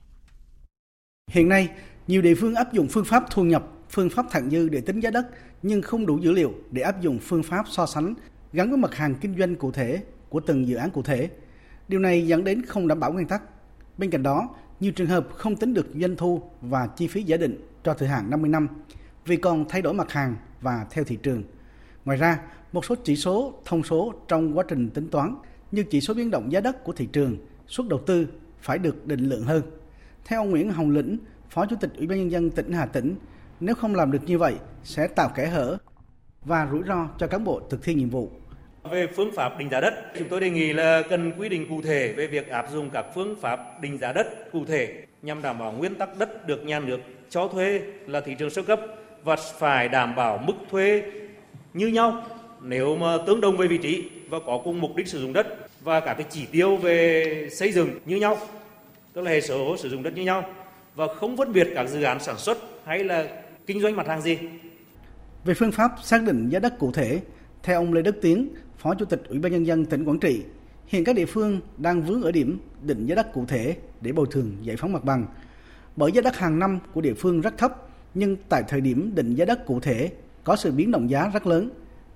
Hiện nay, nhiều địa phương áp dụng phương pháp thu nhập, phương pháp thặng dư để tính giá đất nhưng không đủ dữ liệu để áp dụng phương pháp so sánh gắn với mặt hàng kinh doanh cụ thể của từng dự án cụ thể. Điều này dẫn đến không đảm bảo nguyên tắc. Bên cạnh đó, nhiều trường hợp không tính được doanh thu và chi phí giả định cho thời hạn 50 năm vì còn thay đổi mặt hàng và theo thị trường. Ngoài ra, một số chỉ số thông số trong quá trình tính toán như chỉ số biến động giá đất của thị trường, suất đầu tư phải được định lượng hơn. Theo ông Nguyễn Hồng Lĩnh, Phó Chủ tịch Ủy ban nhân dân tỉnh Hà Tĩnh, nếu không làm được như vậy sẽ tạo kẽ hở và rủi ro cho cán bộ thực thi nhiệm vụ. Về phương pháp định giá đất, chúng tôi đề nghị là cần quy định cụ thể về việc áp dụng các phương pháp định giá đất cụ thể nhằm đảm bảo nguyên tắc đất được nhà nước cho thuê là thị trường sơ cấp và phải đảm bảo mức thuê như nhau nếu mà tương đồng về vị trí và có cùng mục đích sử dụng đất và cả cái chỉ tiêu về xây dựng như nhau tức là hệ số sử dụng đất như nhau và không phân biệt các dự án sản xuất hay là kinh doanh mặt hàng gì. Về phương pháp xác định giá đất cụ thể, theo ông Lê Đức Tiến, Phó Chủ tịch Ủy ban nhân dân tỉnh Quảng Trị, hiện các địa phương đang vướng ở điểm định giá đất cụ thể để bồi thường giải phóng mặt bằng. Bởi giá đất hàng năm của địa phương rất thấp, nhưng tại thời điểm định giá đất cụ thể có sự biến động giá rất lớn.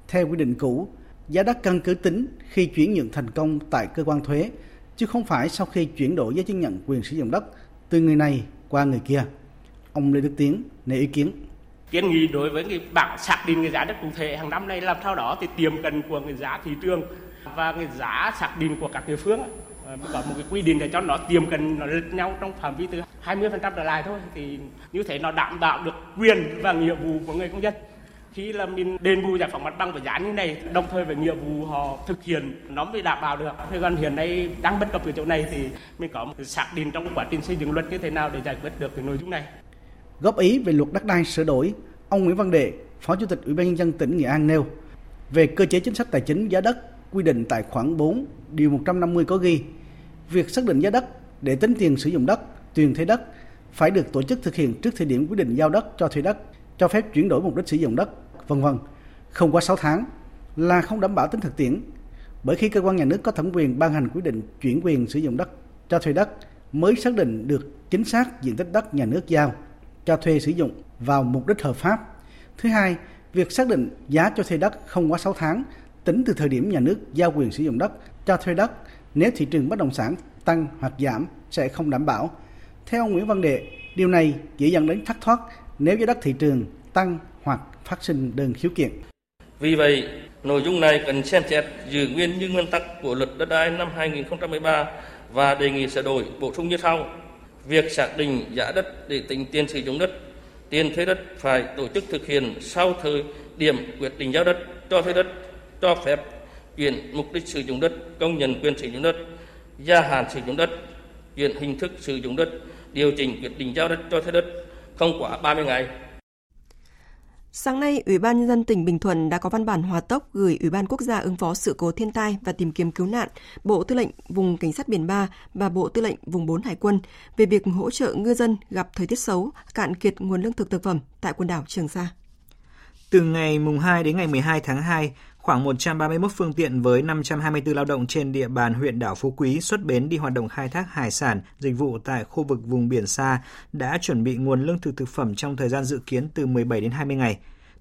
Theo quy định cũ, giá đất căn cứ tính khi chuyển nhượng thành công tại cơ quan thuế, chứ không phải sau khi chuyển đổi giấy chứng nhận quyền sử dụng đất từ người này qua người kia. Ông Lê Đức Tiến nêu ý kiến. Kiến nghị đối với cái bảng xác định cái giá đất cụ thể, hàng năm này làm sao đó thì tiềm cận của cái giá thị trường và cái giá xác định của các địa phương ờ, có một cái quy định để cho nó tiềm cận nó lệch nhau trong phạm vi từ 20% trở lại thôi. Thì như thế nó đảm bảo được quyền và nghĩa vụ của người công dân. Khi là mình đền bù giải phóng mặt bằng với giá như này, đồng thời với nghĩa vụ họ thực hiện, nó mới đảm bảo được. Thế còn hiện nay đang bất cập ở chỗ này thì mình có một xác định trong quá trình xây dựng luật như thế nào để giải quyết được cái nội dung này góp ý về luật đất đai sửa đổi ông Nguyễn Văn Đệ phó chủ tịch ủy ban nhân dân tỉnh Nghệ An nêu về cơ chế chính sách tài chính giá đất quy định tại khoản 4 điều 150 có ghi việc xác định giá đất để tính tiền sử dụng đất tiền thuê đất phải được tổ chức thực hiện trước thời điểm quyết định giao đất cho thuê đất cho phép chuyển đổi mục đích sử dụng đất, vân vân, không quá 6 tháng là không đảm bảo tính thực tiễn. Bởi khi cơ quan nhà nước có thẩm quyền ban hành quyết định chuyển quyền sử dụng đất cho thuê đất mới xác định được chính xác diện tích đất nhà nước giao cho thuê sử dụng vào mục đích hợp pháp. Thứ hai, việc xác định giá cho thuê đất không quá 6 tháng tính từ thời điểm nhà nước giao quyền sử dụng đất cho thuê đất nếu thị trường bất động sản tăng hoặc giảm sẽ không đảm bảo. Theo ông Nguyễn Văn Đệ, điều này dễ dẫn đến thất thoát nếu giá đất thị trường tăng hoặc phát sinh đơn khiếu kiện. Vì vậy, nội dung này cần xem xét giữ nguyên như nguyên tắc của luật đất đai năm 2013 và đề nghị sửa đổi bổ sung như sau. Việc xác định giá đất để tính tiền sử dụng đất, tiền thuê đất phải tổ chức thực hiện sau thời điểm quyết định giao đất, cho thuê đất, cho phép chuyển mục đích sử dụng đất, công nhận quyền sử dụng đất, gia hạn sử dụng đất, chuyển hình thức sử dụng đất, điều chỉnh quyết định giao đất cho thuê đất không quá 30 ngày. Sáng nay, Ủy ban nhân dân tỉnh Bình Thuận đã có văn bản hòa tốc gửi Ủy ban quốc gia ứng phó sự cố thiên tai và tìm kiếm cứu nạn, Bộ Tư lệnh vùng cảnh sát biển 3 và Bộ Tư lệnh vùng 4 Hải quân về việc hỗ trợ ngư dân gặp thời tiết xấu, cạn kiệt nguồn lương thực thực phẩm tại quần đảo Trường Sa. Từ ngày mùng 2 đến ngày 12 tháng 2, khoảng 131 phương tiện với 524 lao động trên địa bàn huyện đảo Phú Quý xuất bến đi hoạt động khai thác hải sản, dịch vụ tại khu vực vùng biển xa đã chuẩn bị nguồn lương thực thực phẩm trong thời gian dự kiến từ 17 đến 20 ngày.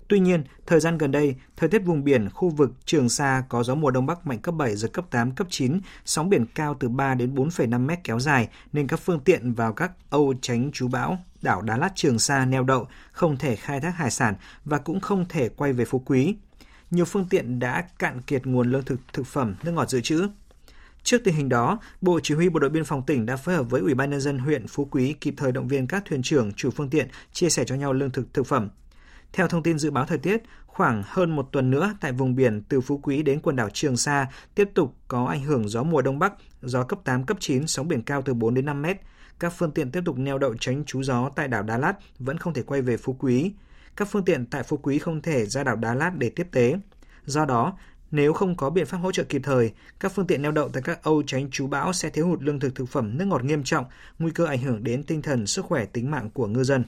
Tuy nhiên, thời gian gần đây, thời tiết vùng biển khu vực Trường Sa có gió mùa đông bắc mạnh cấp 7 giật cấp 8 cấp 9, sóng biển cao từ 3 đến 4,5 mét kéo dài nên các phương tiện vào các âu tránh trú bão, đảo Đá Lát Trường Sa neo đậu, không thể khai thác hải sản và cũng không thể quay về Phú Quý nhiều phương tiện đã cạn kiệt nguồn lương thực thực phẩm, nước ngọt dự trữ. Trước tình hình đó, Bộ Chỉ huy Bộ đội Biên phòng tỉnh đã phối hợp với Ủy ban nhân dân huyện Phú Quý kịp thời động viên các thuyền trưởng, chủ phương tiện chia sẻ cho nhau lương thực thực phẩm. Theo thông tin dự báo thời tiết, khoảng hơn một tuần nữa tại vùng biển từ Phú Quý đến quần đảo Trường Sa tiếp tục có ảnh hưởng gió mùa đông bắc, gió cấp 8, cấp 9, sóng biển cao từ 4 đến 5 mét. Các phương tiện tiếp tục neo đậu tránh trú gió tại đảo Đà Lát vẫn không thể quay về Phú Quý các phương tiện tại Phú Quý không thể ra đảo Đá Lát để tiếp tế. Do đó, nếu không có biện pháp hỗ trợ kịp thời, các phương tiện neo đậu tại các âu tránh trú bão sẽ thiếu hụt lương thực thực phẩm nước ngọt nghiêm trọng, nguy cơ ảnh hưởng đến tinh thần, sức khỏe, tính mạng của ngư dân.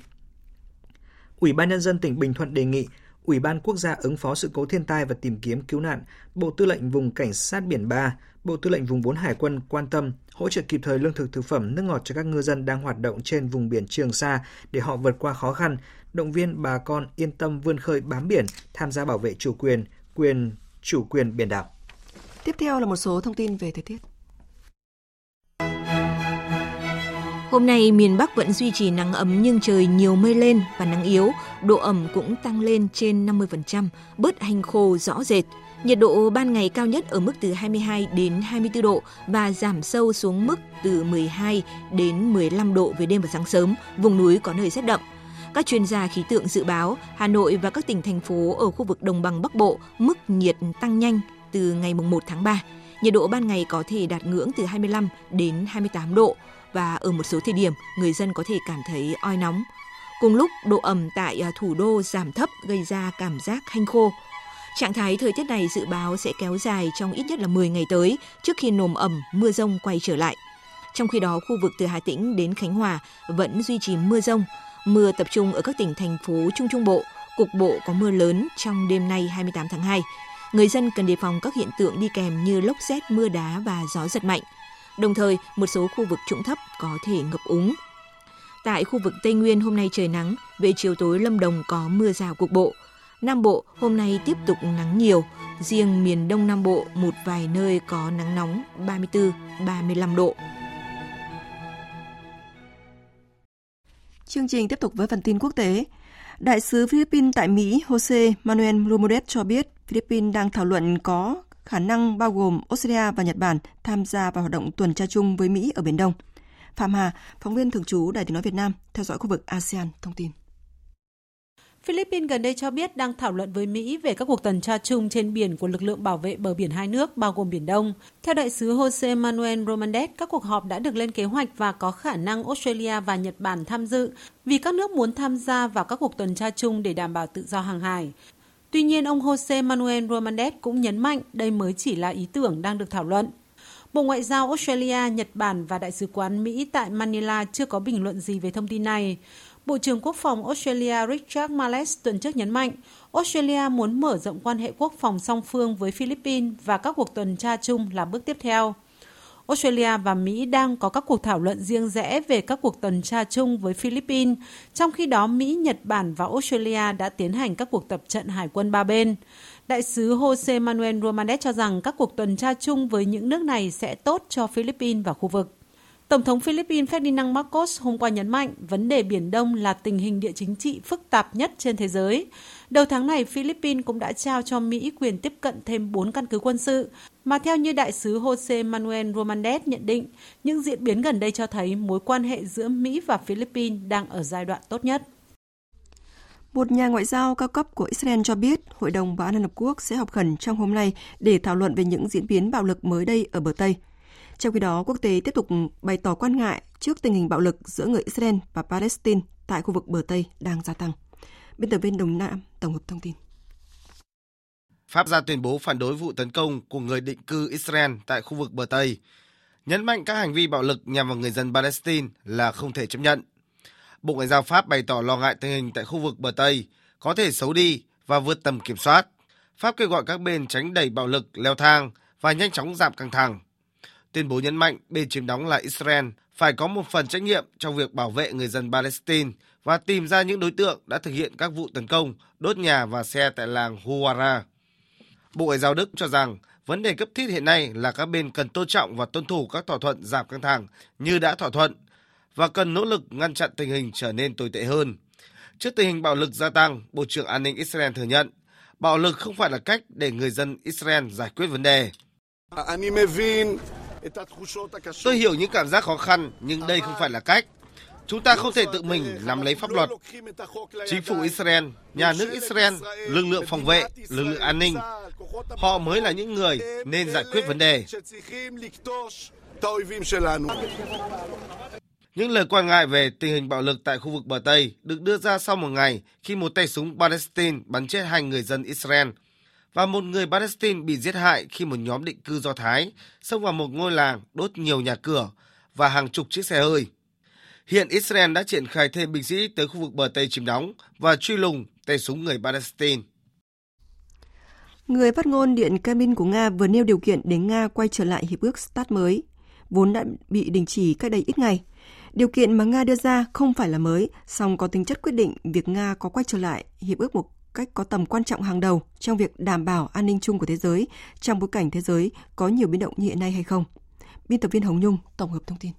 Ủy ban nhân dân tỉnh Bình Thuận đề nghị Ủy ban Quốc gia ứng phó sự cố thiên tai và tìm kiếm cứu nạn, Bộ Tư lệnh Vùng Cảnh sát Biển 3, Bộ Tư lệnh Vùng 4 Hải quân quan tâm hỗ trợ kịp thời lương thực thực phẩm nước ngọt cho các ngư dân đang hoạt động trên vùng biển Trường Sa để họ vượt qua khó khăn, động viên bà con yên tâm vươn khơi bám biển, tham gia bảo vệ chủ quyền, quyền chủ quyền biển đảo. Tiếp theo là một số thông tin về thời tiết. Hôm nay miền Bắc vẫn duy trì nắng ấm nhưng trời nhiều mây lên và nắng yếu, độ ẩm cũng tăng lên trên 50%, bớt hành khô rõ rệt. Nhiệt độ ban ngày cao nhất ở mức từ 22 đến 24 độ và giảm sâu xuống mức từ 12 đến 15 độ về đêm và sáng sớm, vùng núi có nơi rét đậm. Các chuyên gia khí tượng dự báo Hà Nội và các tỉnh thành phố ở khu vực đồng bằng Bắc Bộ mức nhiệt tăng nhanh từ ngày 1 tháng 3. Nhiệt độ ban ngày có thể đạt ngưỡng từ 25 đến 28 độ và ở một số thời điểm người dân có thể cảm thấy oi nóng. Cùng lúc, độ ẩm tại à, thủ đô giảm thấp gây ra cảm giác hanh khô. Trạng thái thời tiết này dự báo sẽ kéo dài trong ít nhất là 10 ngày tới trước khi nồm ẩm, mưa rông quay trở lại. Trong khi đó, khu vực từ Hà Tĩnh đến Khánh Hòa vẫn duy trì mưa rông. Mưa tập trung ở các tỉnh thành phố Trung Trung Bộ, cục bộ có mưa lớn trong đêm nay 28 tháng 2. Người dân cần đề phòng các hiện tượng đi kèm như lốc xét, mưa đá và gió giật mạnh. Đồng thời, một số khu vực trũng thấp có thể ngập úng. Tại khu vực Tây Nguyên hôm nay trời nắng, về chiều tối Lâm Đồng có mưa rào cục bộ. Nam Bộ hôm nay tiếp tục nắng nhiều, riêng miền Đông Nam Bộ một vài nơi có nắng nóng 34-35 độ. Chương trình tiếp tục với phần tin quốc tế. Đại sứ Philippines tại Mỹ Jose Manuel Romualdez cho biết Philippines đang thảo luận có khả năng bao gồm Australia và Nhật Bản tham gia vào hoạt động tuần tra chung với Mỹ ở Biển Đông. Phạm Hà, phóng viên thường trú Đài tiếng nói Việt Nam, theo dõi khu vực ASEAN, thông tin. Philippines gần đây cho biết đang thảo luận với Mỹ về các cuộc tuần tra chung trên biển của lực lượng bảo vệ bờ biển hai nước, bao gồm Biển Đông. Theo đại sứ Jose Manuel Romandez, các cuộc họp đã được lên kế hoạch và có khả năng Australia và Nhật Bản tham dự vì các nước muốn tham gia vào các cuộc tuần tra chung để đảm bảo tự do hàng hải. Tuy nhiên, ông Jose Manuel Romandez cũng nhấn mạnh đây mới chỉ là ý tưởng đang được thảo luận. Bộ Ngoại giao Australia, Nhật Bản và Đại sứ quán Mỹ tại Manila chưa có bình luận gì về thông tin này. Bộ trưởng Quốc phòng Australia Richard Marles tuần trước nhấn mạnh, Australia muốn mở rộng quan hệ quốc phòng song phương với Philippines và các cuộc tuần tra chung là bước tiếp theo. Australia và Mỹ đang có các cuộc thảo luận riêng rẽ về các cuộc tuần tra chung với Philippines, trong khi đó Mỹ, Nhật Bản và Australia đã tiến hành các cuộc tập trận hải quân ba bên. Đại sứ Jose Manuel Romandes cho rằng các cuộc tuần tra chung với những nước này sẽ tốt cho Philippines và khu vực. Tổng thống Philippines Ferdinand Marcos hôm qua nhấn mạnh vấn đề Biển Đông là tình hình địa chính trị phức tạp nhất trên thế giới. Đầu tháng này, Philippines cũng đã trao cho Mỹ quyền tiếp cận thêm 4 căn cứ quân sự, mà theo như đại sứ Jose Manuel Romandes nhận định, những diễn biến gần đây cho thấy mối quan hệ giữa Mỹ và Philippines đang ở giai đoạn tốt nhất. Một nhà ngoại giao cao cấp của Israel cho biết Hội đồng Bảo an Liên Hợp Quốc sẽ họp khẩn trong hôm nay để thảo luận về những diễn biến bạo lực mới đây ở bờ Tây. Trong khi đó, quốc tế tiếp tục bày tỏ quan ngại trước tình hình bạo lực giữa người Israel và Palestine tại khu vực bờ Tây đang gia tăng. Biên tập viên Đồng Nam tổng hợp thông tin. Pháp ra tuyên bố phản đối vụ tấn công của người định cư Israel tại khu vực bờ Tây, nhấn mạnh các hành vi bạo lực nhằm vào người dân Palestine là không thể chấp nhận. Bộ Ngoại giao Pháp bày tỏ lo ngại tình hình tại khu vực bờ Tây có thể xấu đi và vượt tầm kiểm soát. Pháp kêu gọi các bên tránh đẩy bạo lực leo thang và nhanh chóng giảm căng thẳng. Tuyên bố nhấn mạnh bên chiếm đóng là Israel phải có một phần trách nhiệm trong việc bảo vệ người dân Palestine và tìm ra những đối tượng đã thực hiện các vụ tấn công, đốt nhà và xe tại làng Huwara. Bộ Ngoại giao Đức cho rằng vấn đề cấp thiết hiện nay là các bên cần tôn trọng và tuân thủ các thỏa thuận giảm căng thẳng như đã thỏa thuận và cần nỗ lực ngăn chặn tình hình trở nên tồi tệ hơn. Trước tình hình bạo lực gia tăng, Bộ trưởng An ninh Israel thừa nhận bạo lực không phải là cách để người dân Israel giải quyết vấn đề. À, Tôi hiểu những cảm giác khó khăn, nhưng đây không phải là cách. Chúng ta không thể tự mình nắm lấy pháp luật. Chính phủ Israel, nhà nước Israel, lực lượng phòng vệ, lực lượng an ninh, họ mới là những người nên giải quyết vấn đề. Những lời quan ngại về tình hình bạo lực tại khu vực bờ Tây được đưa ra sau một ngày khi một tay súng Palestine bắn chết hai người dân Israel và một người Palestine bị giết hại khi một nhóm định cư Do Thái xông vào một ngôi làng đốt nhiều nhà cửa và hàng chục chiếc xe hơi. Hiện Israel đã triển khai thêm binh sĩ tới khu vực bờ Tây chiếm đóng và truy lùng tay súng người Palestine. Người phát ngôn Điện Kremlin của Nga vừa nêu điều kiện để Nga quay trở lại hiệp ước START mới, vốn đã bị đình chỉ cách đây ít ngày. Điều kiện mà Nga đưa ra không phải là mới, song có tính chất quyết định việc Nga có quay trở lại hiệp ước một cách có tầm quan trọng hàng đầu trong việc đảm bảo an ninh chung của thế giới trong bối cảnh thế giới có nhiều biến động như hiện nay hay không. Biên tập viên Hồng Nhung tổng hợp thông tin.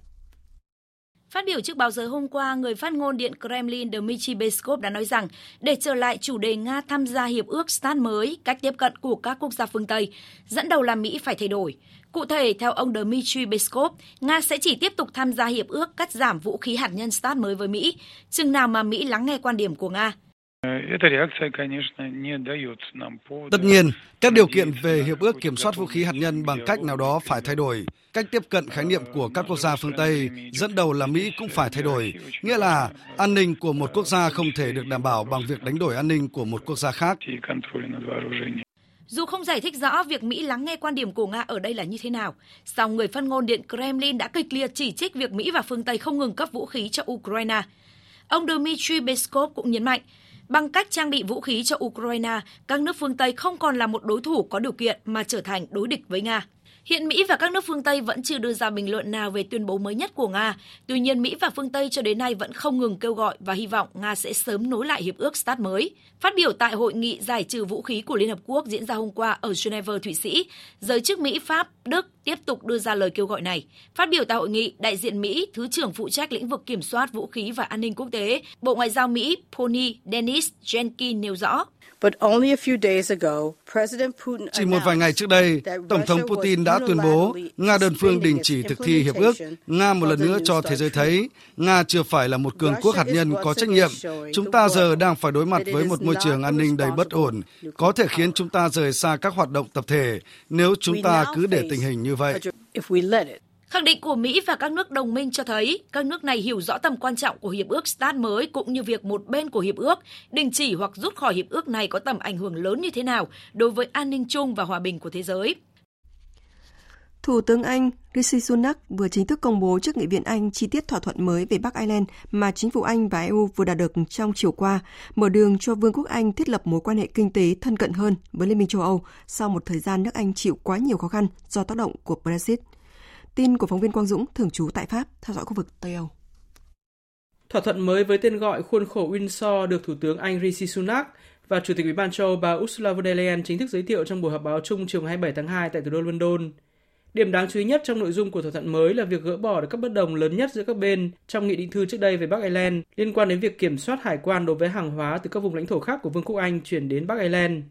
Phát biểu trước báo giới hôm qua, người phát ngôn Điện Kremlin Dmitry Peskov đã nói rằng để trở lại chủ đề Nga tham gia hiệp ước START mới, cách tiếp cận của các quốc gia phương Tây, dẫn đầu là Mỹ phải thay đổi. Cụ thể, theo ông Dmitry Peskov, Nga sẽ chỉ tiếp tục tham gia hiệp ước cắt giảm vũ khí hạt nhân START mới với Mỹ, chừng nào mà Mỹ lắng nghe quan điểm của Nga. Tất nhiên, các điều kiện về hiệp ước kiểm soát vũ khí hạt nhân bằng cách nào đó phải thay đổi. Cách tiếp cận khái niệm của các quốc gia phương Tây, dẫn đầu là Mỹ cũng phải thay đổi. Nghĩa là an ninh của một quốc gia không thể được đảm bảo bằng việc đánh đổi an ninh của một quốc gia khác. Dù không giải thích rõ việc Mỹ lắng nghe quan điểm của Nga ở đây là như thế nào, song người phát ngôn Điện Kremlin đã kịch liệt chỉ trích việc Mỹ và phương Tây không ngừng cấp vũ khí cho Ukraine. Ông Dmitry Peskov cũng nhấn mạnh, bằng cách trang bị vũ khí cho Ukraine, các nước phương Tây không còn là một đối thủ có điều kiện mà trở thành đối địch với Nga. Hiện Mỹ và các nước phương Tây vẫn chưa đưa ra bình luận nào về tuyên bố mới nhất của Nga. Tuy nhiên, Mỹ và phương Tây cho đến nay vẫn không ngừng kêu gọi và hy vọng Nga sẽ sớm nối lại hiệp ước START mới. Phát biểu tại hội nghị giải trừ vũ khí của Liên Hợp Quốc diễn ra hôm qua ở Geneva, Thụy Sĩ, giới chức Mỹ, Pháp, Đức tiếp tục đưa ra lời kêu gọi này. Phát biểu tại hội nghị, đại diện Mỹ, Thứ trưởng phụ trách lĩnh vực kiểm soát vũ khí và an ninh quốc tế, Bộ Ngoại giao Mỹ Pony Dennis Jenkins nêu rõ. Chỉ một vài ngày trước đây, Tổng thống Putin đã đã tuyên bố Nga đơn phương đình chỉ thực thi hiệp ước. Nga một lần nữa cho thế giới thấy Nga chưa phải là một cường quốc hạt nhân có trách nhiệm. Chúng ta giờ đang phải đối mặt với một môi trường an ninh đầy bất ổn, có thể khiến chúng ta rời xa các hoạt động tập thể nếu chúng ta cứ để tình hình như vậy. Khẳng định của Mỹ và các nước đồng minh cho thấy các nước này hiểu rõ tầm quan trọng của hiệp ước START mới cũng như việc một bên của hiệp ước đình chỉ hoặc rút khỏi hiệp ước này có tầm ảnh hưởng lớn như thế nào đối với an ninh chung và hòa bình của thế giới. Thủ tướng Anh Rishi Sunak vừa chính thức công bố trước Nghị viện Anh chi tiết thỏa thuận mới về Bắc Ireland mà chính phủ Anh và EU vừa đạt được trong chiều qua, mở đường cho Vương quốc Anh thiết lập mối quan hệ kinh tế thân cận hơn với Liên minh châu Âu sau một thời gian nước Anh chịu quá nhiều khó khăn do tác động của Brexit. Tin của phóng viên Quang Dũng, thường trú tại Pháp, theo dõi khu vực Tây Âu. Thỏa thuận mới với tên gọi khuôn khổ Windsor được Thủ tướng Anh Rishi Sunak và Chủ tịch Ủy ban châu bà Ursula von der Leyen chính thức giới thiệu trong buổi họp báo chung chiều 27 tháng 2 tại thủ đô London. Điểm đáng chú ý nhất trong nội dung của thỏa thuận mới là việc gỡ bỏ được các bất đồng lớn nhất giữa các bên trong nghị định thư trước đây về Bắc Ireland liên quan đến việc kiểm soát hải quan đối với hàng hóa từ các vùng lãnh thổ khác của Vương quốc Anh chuyển đến Bắc Ireland.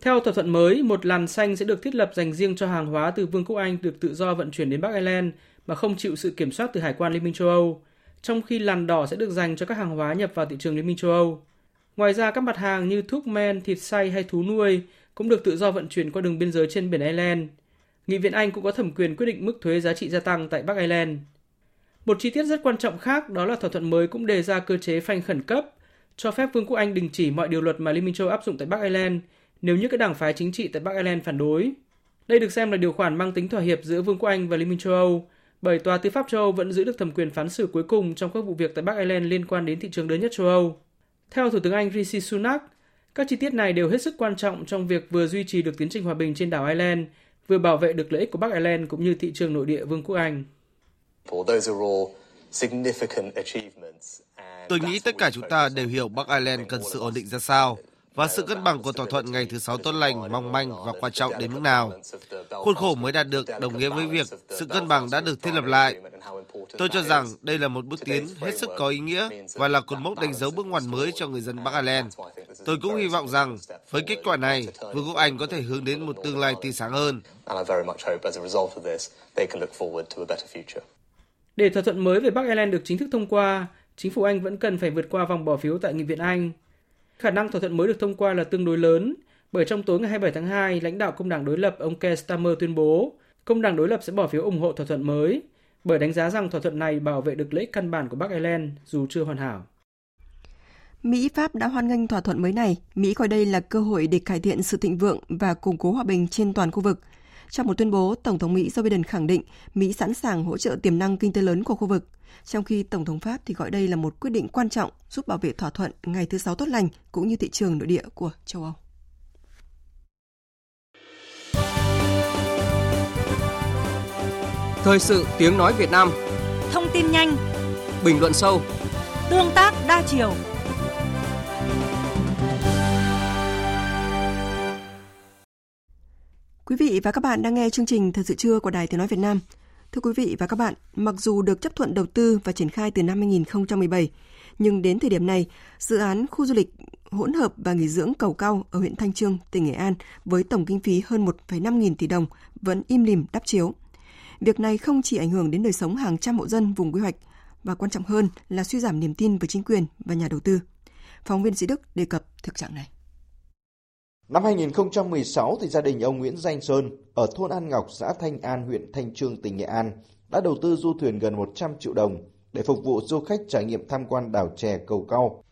Theo thỏa thuận mới, một làn xanh sẽ được thiết lập dành riêng cho hàng hóa từ Vương quốc Anh được tự do vận chuyển đến Bắc Ireland mà không chịu sự kiểm soát từ Hải quan Liên minh châu Âu, trong khi làn đỏ sẽ được dành cho các hàng hóa nhập vào thị trường Liên minh châu Âu. Ngoài ra, các mặt hàng như thuốc men, thịt xay hay thú nuôi cũng được tự do vận chuyển qua đường biên giới trên biển Ireland. Nghị viện Anh cũng có thẩm quyền quyết định mức thuế giá trị gia tăng tại Bắc Ireland. Một chi tiết rất quan trọng khác đó là thỏa thuận mới cũng đề ra cơ chế phanh khẩn cấp, cho phép Vương quốc Anh đình chỉ mọi điều luật mà Liên minh châu áp dụng tại Bắc Ireland nếu như các đảng phái chính trị tại Bắc Ireland phản đối. Đây được xem là điều khoản mang tính thỏa hiệp giữa Vương quốc Anh và Liên minh châu Âu, bởi Tòa Tư pháp châu Âu vẫn giữ được thẩm quyền phán xử cuối cùng trong các vụ việc tại Bắc Ireland liên quan đến thị trường lớn nhất châu Âu. Theo Thủ tướng Anh Rishi Sunak, các chi tiết này đều hết sức quan trọng trong việc vừa duy trì được tiến trình hòa bình trên đảo Ireland, vừa bảo vệ được lợi ích của Bắc Ireland cũng như thị trường nội địa Vương quốc Anh. Tôi nghĩ tất cả chúng ta đều hiểu Bắc Ireland cần sự ổn định ra sao và sự cân bằng của thỏa thuận ngày thứ sáu tốt lành mong manh và quan trọng đến mức nào. Khuôn khổ mới đạt được đồng nghĩa với việc sự cân bằng đã được thiết lập lại. Tôi cho rằng đây là một bước tiến hết sức có ý nghĩa và là cột mốc đánh dấu bước ngoặt mới cho người dân Bắc Ireland. Tôi cũng hy vọng rằng với kết quả này, Vương quốc Anh có thể hướng đến một tương lai tươi sáng hơn. Để thỏa thuận mới về Bắc Ireland được chính thức thông qua, chính phủ Anh vẫn cần phải vượt qua vòng bỏ phiếu tại Nghị viện Anh Khả năng thỏa thuận mới được thông qua là tương đối lớn, bởi trong tối ngày 27 tháng 2, lãnh đạo công đảng đối lập ông Keir Starmer tuyên bố công đảng đối lập sẽ bỏ phiếu ủng hộ thỏa thuận mới, bởi đánh giá rằng thỏa thuận này bảo vệ được lợi ích căn bản của Bắc Ireland dù chưa hoàn hảo. Mỹ Pháp đã hoan nghênh thỏa thuận mới này. Mỹ coi đây là cơ hội để cải thiện sự thịnh vượng và củng cố hòa bình trên toàn khu vực. Trong một tuyên bố, Tổng thống Mỹ Joe Biden khẳng định Mỹ sẵn sàng hỗ trợ tiềm năng kinh tế lớn của khu vực, trong khi Tổng thống Pháp thì gọi đây là một quyết định quan trọng giúp bảo vệ thỏa thuận ngày thứ Sáu tốt lành cũng như thị trường nội địa của châu Âu. Thời sự tiếng nói Việt Nam. Thông tin nhanh. Bình luận sâu. Tương tác đa chiều Quý vị và các bạn đang nghe chương trình Thật sự trưa của Đài Tiếng Nói Việt Nam. Thưa quý vị và các bạn, mặc dù được chấp thuận đầu tư và triển khai từ năm 2017, nhưng đến thời điểm này, dự án khu du lịch hỗn hợp và nghỉ dưỡng cầu cao ở huyện Thanh Trương, tỉnh Nghệ An với tổng kinh phí hơn 1,5 nghìn tỷ đồng vẫn im lìm đắp chiếu. Việc này không chỉ ảnh hưởng đến đời sống hàng trăm hộ dân vùng quy hoạch và quan trọng hơn là suy giảm niềm tin với chính quyền và nhà đầu tư. Phóng viên Sĩ Đức đề cập thực trạng này. Năm 2016 thì gia đình ông Nguyễn Danh Sơn ở thôn An Ngọc, xã Thanh An, huyện Thanh Trương, tỉnh Nghệ An đã đầu tư du thuyền gần 100 triệu đồng để phục vụ du khách trải nghiệm tham quan đảo chè cầu cao.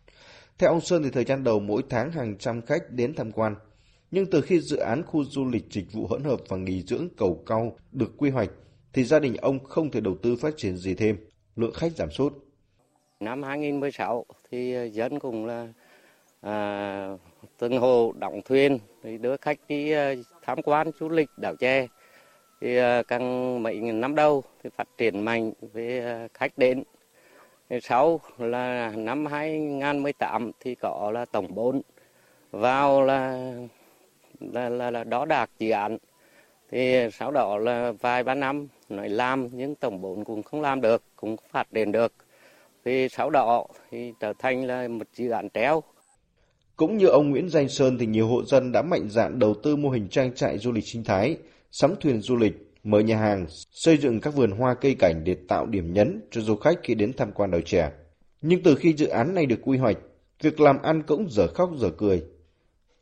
Theo ông Sơn thì thời gian đầu mỗi tháng hàng trăm khách đến tham quan. Nhưng từ khi dự án khu du lịch dịch vụ hỗn hợp và nghỉ dưỡng cầu cao được quy hoạch thì gia đình ông không thể đầu tư phát triển gì thêm, lượng khách giảm sút. Năm 2016 thì dân cũng là à, từng hồ đóng thuyền thì đưa khách đi ờ, tham quan du lịch đảo tre thì ờ, càng mấy năm đầu thì phát triển mạnh với ờ, khách đến. Sau là năm 2018 thì có là tổng vốn vào là là, là, là đó đạt dự án. Thì sau đó là vài ba năm nói làm nhưng tổng vốn cũng không làm được cũng phát triển được. Thì sau đó thì trở thành là một dự án treo cũng như ông Nguyễn Danh Sơn thì nhiều hộ dân đã mạnh dạn đầu tư mô hình trang trại du lịch sinh thái, sắm thuyền du lịch, mở nhà hàng, xây dựng các vườn hoa cây cảnh để tạo điểm nhấn cho du khách khi đến tham quan đảo trẻ. Nhưng từ khi dự án này được quy hoạch, việc làm ăn cũng dở khóc dở cười.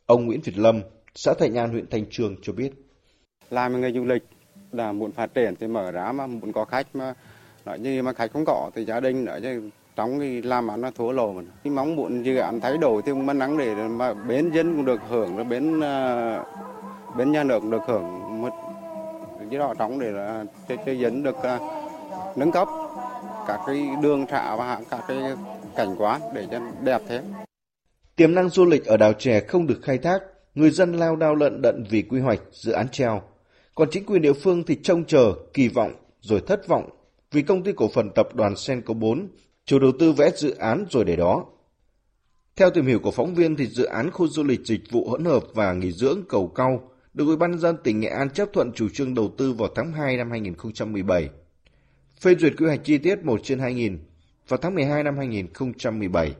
Ông Nguyễn Việt Lâm, xã Thạnh An, huyện Thanh Trương cho biết. Làm nghề du lịch là muốn phát triển thì mở ra mà muốn có khách mà nói như mà khách không có thì gia đình nói chứ trong cái làm ăn nó thua lỗ mà. Mong muốn dự án thay đổi thì cũng nắng để mà bên dân cũng được hưởng, bên bến bên nhà nước cũng được hưởng một cái đó trong để là cho, cho dân được uh, nâng cấp các cái đường trạ và các cái cảnh quan để cho đẹp thêm. Tiềm năng du lịch ở đảo trẻ không được khai thác, người dân lao đao lận đận vì quy hoạch dự án treo. Còn chính quyền địa phương thì trông chờ, kỳ vọng rồi thất vọng vì công ty cổ phần tập đoàn Senco 4 chủ đầu tư vẽ dự án rồi để đó. Theo tìm hiểu của phóng viên thì dự án khu du lịch dịch vụ hỗn hợp và nghỉ dưỡng cầu cao được Ủy ban dân tỉnh Nghệ An chấp thuận chủ trương đầu tư vào tháng 2 năm 2017. Phê duyệt quy hoạch chi tiết 1 trên 2000 vào tháng 12 năm 2017.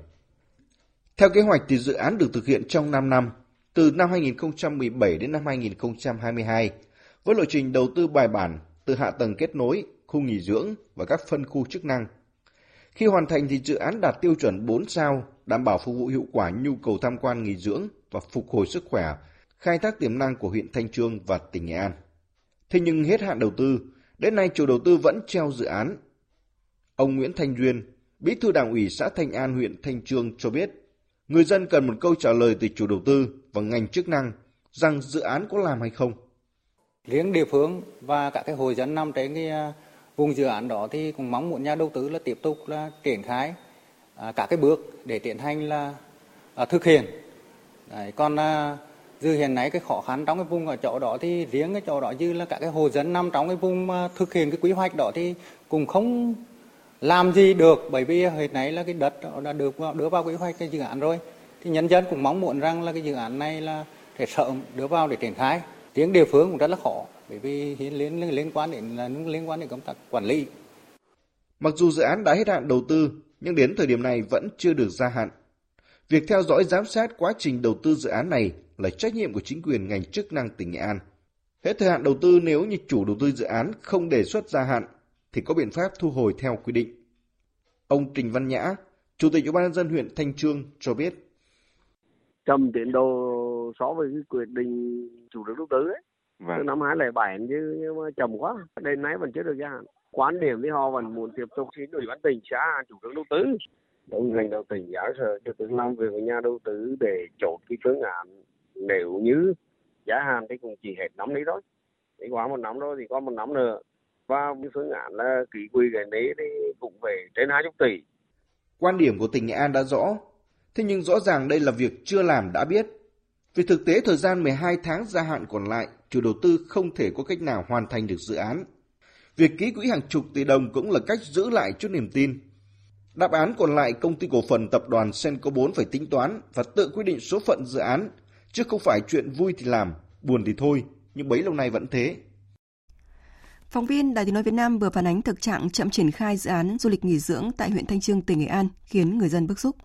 Theo kế hoạch thì dự án được thực hiện trong 5 năm, từ năm 2017 đến năm 2022, với lộ trình đầu tư bài bản từ hạ tầng kết nối, khu nghỉ dưỡng và các phân khu chức năng. Khi hoàn thành thì dự án đạt tiêu chuẩn 4 sao, đảm bảo phục vụ hiệu quả nhu cầu tham quan nghỉ dưỡng và phục hồi sức khỏe, khai thác tiềm năng của huyện Thanh Trương và tỉnh Nghệ An. Thế nhưng hết hạn đầu tư, đến nay chủ đầu tư vẫn treo dự án. Ông Nguyễn Thanh Duyên, Bí thư Đảng ủy xã Thanh An huyện Thanh Trương cho biết, người dân cần một câu trả lời từ chủ đầu tư và ngành chức năng rằng dự án có làm hay không. Riêng địa phương và các cái hội dân nằm trên cái cùng dự án đó thì cũng mong muốn nhà đầu tư là tiếp tục là triển khai à, các cái bước để tiến hành là à, thực hiện. Đấy, còn à, dư hiện nay cái khó khăn trong cái vùng ở chỗ đó thì riêng cái chỗ đó như là các cái hồ dân nằm trong cái vùng mà thực hiện cái quy hoạch đó thì cũng không làm gì được bởi vì hiện nay là cái đất đã được đưa vào quy hoạch cái dự án rồi. Thì nhân dân cũng mong muốn rằng là cái dự án này là để sớm đưa vào để triển khai. Tiếng địa phương cũng rất là khó bởi vì liên liên quan đến là liên quan đến công tác quản lý. Mặc dù dự án đã hết hạn đầu tư, nhưng đến thời điểm này vẫn chưa được gia hạn. Việc theo dõi giám sát quá trình đầu tư dự án này là trách nhiệm của chính quyền ngành chức năng tỉnh Nghệ An. Hết thời hạn đầu tư nếu như chủ đầu tư dự án không đề xuất gia hạn thì có biện pháp thu hồi theo quy định. Ông Trình Văn Nhã, Chủ tịch Ủy ban nhân dân huyện Thanh Trương cho biết. Chậm tiến độ so với cái quyết định chủ đầu tư ấy, vâng. từ năm 2007 chứ nhưng mà chậm quá, đến nay vẫn chưa được gia hạn. Quan điểm thì họ vẫn muốn tiếp tục xin ủy ban tỉnh xã chủ trương đầu tư. Ông lãnh đạo tỉnh giáo sở cho từng làm việc với nhà đầu tư để chốt cái phương án nếu như giá hạn thì cũng chỉ hết năm đấy thôi. Thì qua một năm thôi thì có một năm nữa và cái phương án là ký quy cái đấy thì cũng về trên 20 tỷ. Quan điểm của tỉnh Nghệ An đã rõ, thế nhưng rõ ràng đây là việc chưa làm đã biết. Vì thực tế thời gian 12 tháng gia hạn còn lại, chủ đầu tư không thể có cách nào hoàn thành được dự án. Việc ký quỹ hàng chục tỷ đồng cũng là cách giữ lại chút niềm tin. Đáp án còn lại công ty cổ phần tập đoàn Senco 4 phải tính toán và tự quyết định số phận dự án, chứ không phải chuyện vui thì làm, buồn thì thôi, nhưng bấy lâu nay vẫn thế. Phóng viên Đài Tiếng nói Việt Nam vừa phản ánh thực trạng chậm triển khai dự án du lịch nghỉ dưỡng tại huyện Thanh Trương, tỉnh Nghệ An khiến người dân bức xúc.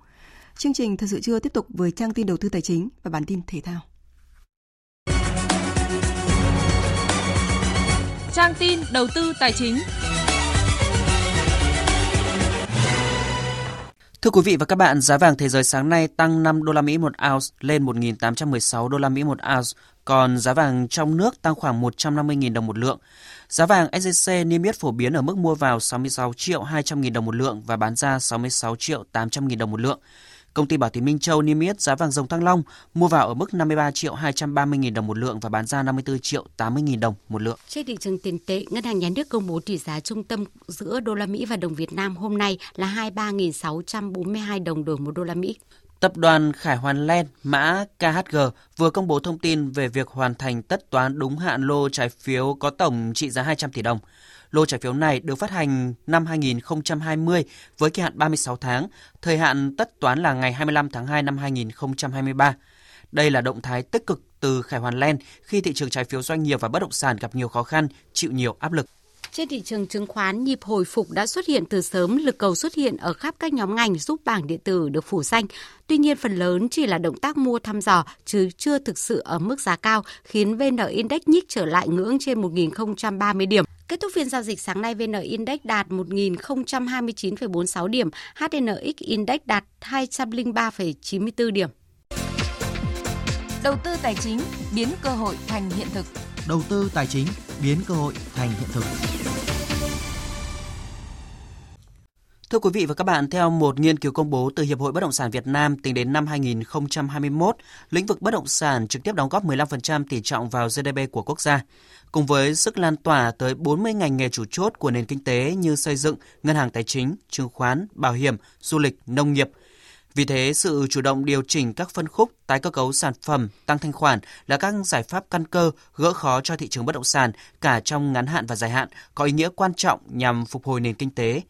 Chương trình thật sự chưa tiếp tục với trang tin đầu tư tài chính và bản tin thể thao. Trang tin đầu tư tài chính. Thưa quý vị và các bạn, giá vàng thế giới sáng nay tăng 5 đô la Mỹ một ounce lên 1.816 đô la Mỹ một ounce, còn giá vàng trong nước tăng khoảng 150.000 đồng một lượng. Giá vàng SJC niêm yết phổ biến ở mức mua vào 66 triệu 200 nghìn đồng một lượng và bán ra 66 triệu 800 nghìn đồng một lượng. Công ty Bảo Tín Minh Châu niêm yết giá vàng dòng Thăng Long mua vào ở mức 53 triệu 230 nghìn đồng một lượng và bán ra 54 triệu 80 nghìn đồng một lượng. Trên thị trường tiền tệ, Ngân hàng Nhà nước công bố tỷ giá trung tâm giữa đô la Mỹ và đồng Việt Nam hôm nay là 23.642 đồng đổi một đô la Mỹ. Tập đoàn Khải Hoàn Len, mã KHG, vừa công bố thông tin về việc hoàn thành tất toán đúng hạn lô trái phiếu có tổng trị giá 200 tỷ đồng. Lô trái phiếu này được phát hành năm 2020 với kỳ hạn 36 tháng, thời hạn tất toán là ngày 25 tháng 2 năm 2023. Đây là động thái tích cực từ Khải Hoàn Len khi thị trường trái phiếu doanh nghiệp và bất động sản gặp nhiều khó khăn, chịu nhiều áp lực. Trên thị trường chứng khoán, nhịp hồi phục đã xuất hiện từ sớm, lực cầu xuất hiện ở khắp các nhóm ngành giúp bảng điện tử được phủ xanh. Tuy nhiên, phần lớn chỉ là động tác mua thăm dò, chứ chưa thực sự ở mức giá cao, khiến VN Index nhích trở lại ngưỡng trên 1.030 điểm. Kết thúc phiên giao dịch sáng nay, VN Index đạt 1.029,46 điểm, HNX Index đạt 203,94 điểm. Đầu tư tài chính biến cơ hội thành hiện thực. Đầu tư tài chính biến cơ hội thành hiện thực. Thưa quý vị và các bạn, theo một nghiên cứu công bố từ Hiệp hội Bất động sản Việt Nam, tính đến năm 2021, lĩnh vực bất động sản trực tiếp đóng góp 15% tỷ trọng vào GDP của quốc gia. Cùng với sức lan tỏa tới 40 ngành nghề chủ chốt của nền kinh tế như xây dựng, ngân hàng tài chính, chứng khoán, bảo hiểm, du lịch, nông nghiệp – vì thế, sự chủ động điều chỉnh các phân khúc, tái cơ cấu sản phẩm, tăng thanh khoản là các giải pháp căn cơ gỡ khó cho thị trường bất động sản cả trong ngắn hạn và dài hạn, có ý nghĩa quan trọng nhằm phục hồi nền kinh tế.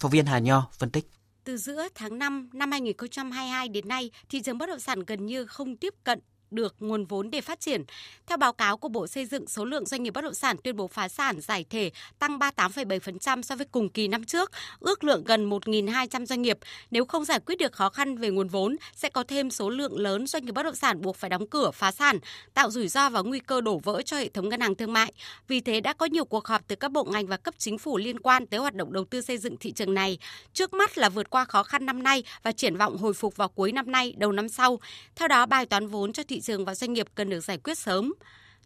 Phóng viên Hà Nho phân tích. Từ giữa tháng 5 năm 2022 đến nay, thị trường bất động sản gần như không tiếp cận được nguồn vốn để phát triển. Theo báo cáo của Bộ Xây dựng, số lượng doanh nghiệp bất động sản tuyên bố phá sản giải thể tăng 38,7% so với cùng kỳ năm trước, ước lượng gần 1.200 doanh nghiệp. Nếu không giải quyết được khó khăn về nguồn vốn, sẽ có thêm số lượng lớn doanh nghiệp bất động sản buộc phải đóng cửa phá sản, tạo rủi ro và nguy cơ đổ vỡ cho hệ thống ngân hàng thương mại. Vì thế đã có nhiều cuộc họp từ các bộ ngành và cấp chính phủ liên quan tới hoạt động đầu tư xây dựng thị trường này. Trước mắt là vượt qua khó khăn năm nay và triển vọng hồi phục vào cuối năm nay, đầu năm sau. Theo đó, bài toán vốn cho thị trường và doanh nghiệp cần được giải quyết sớm.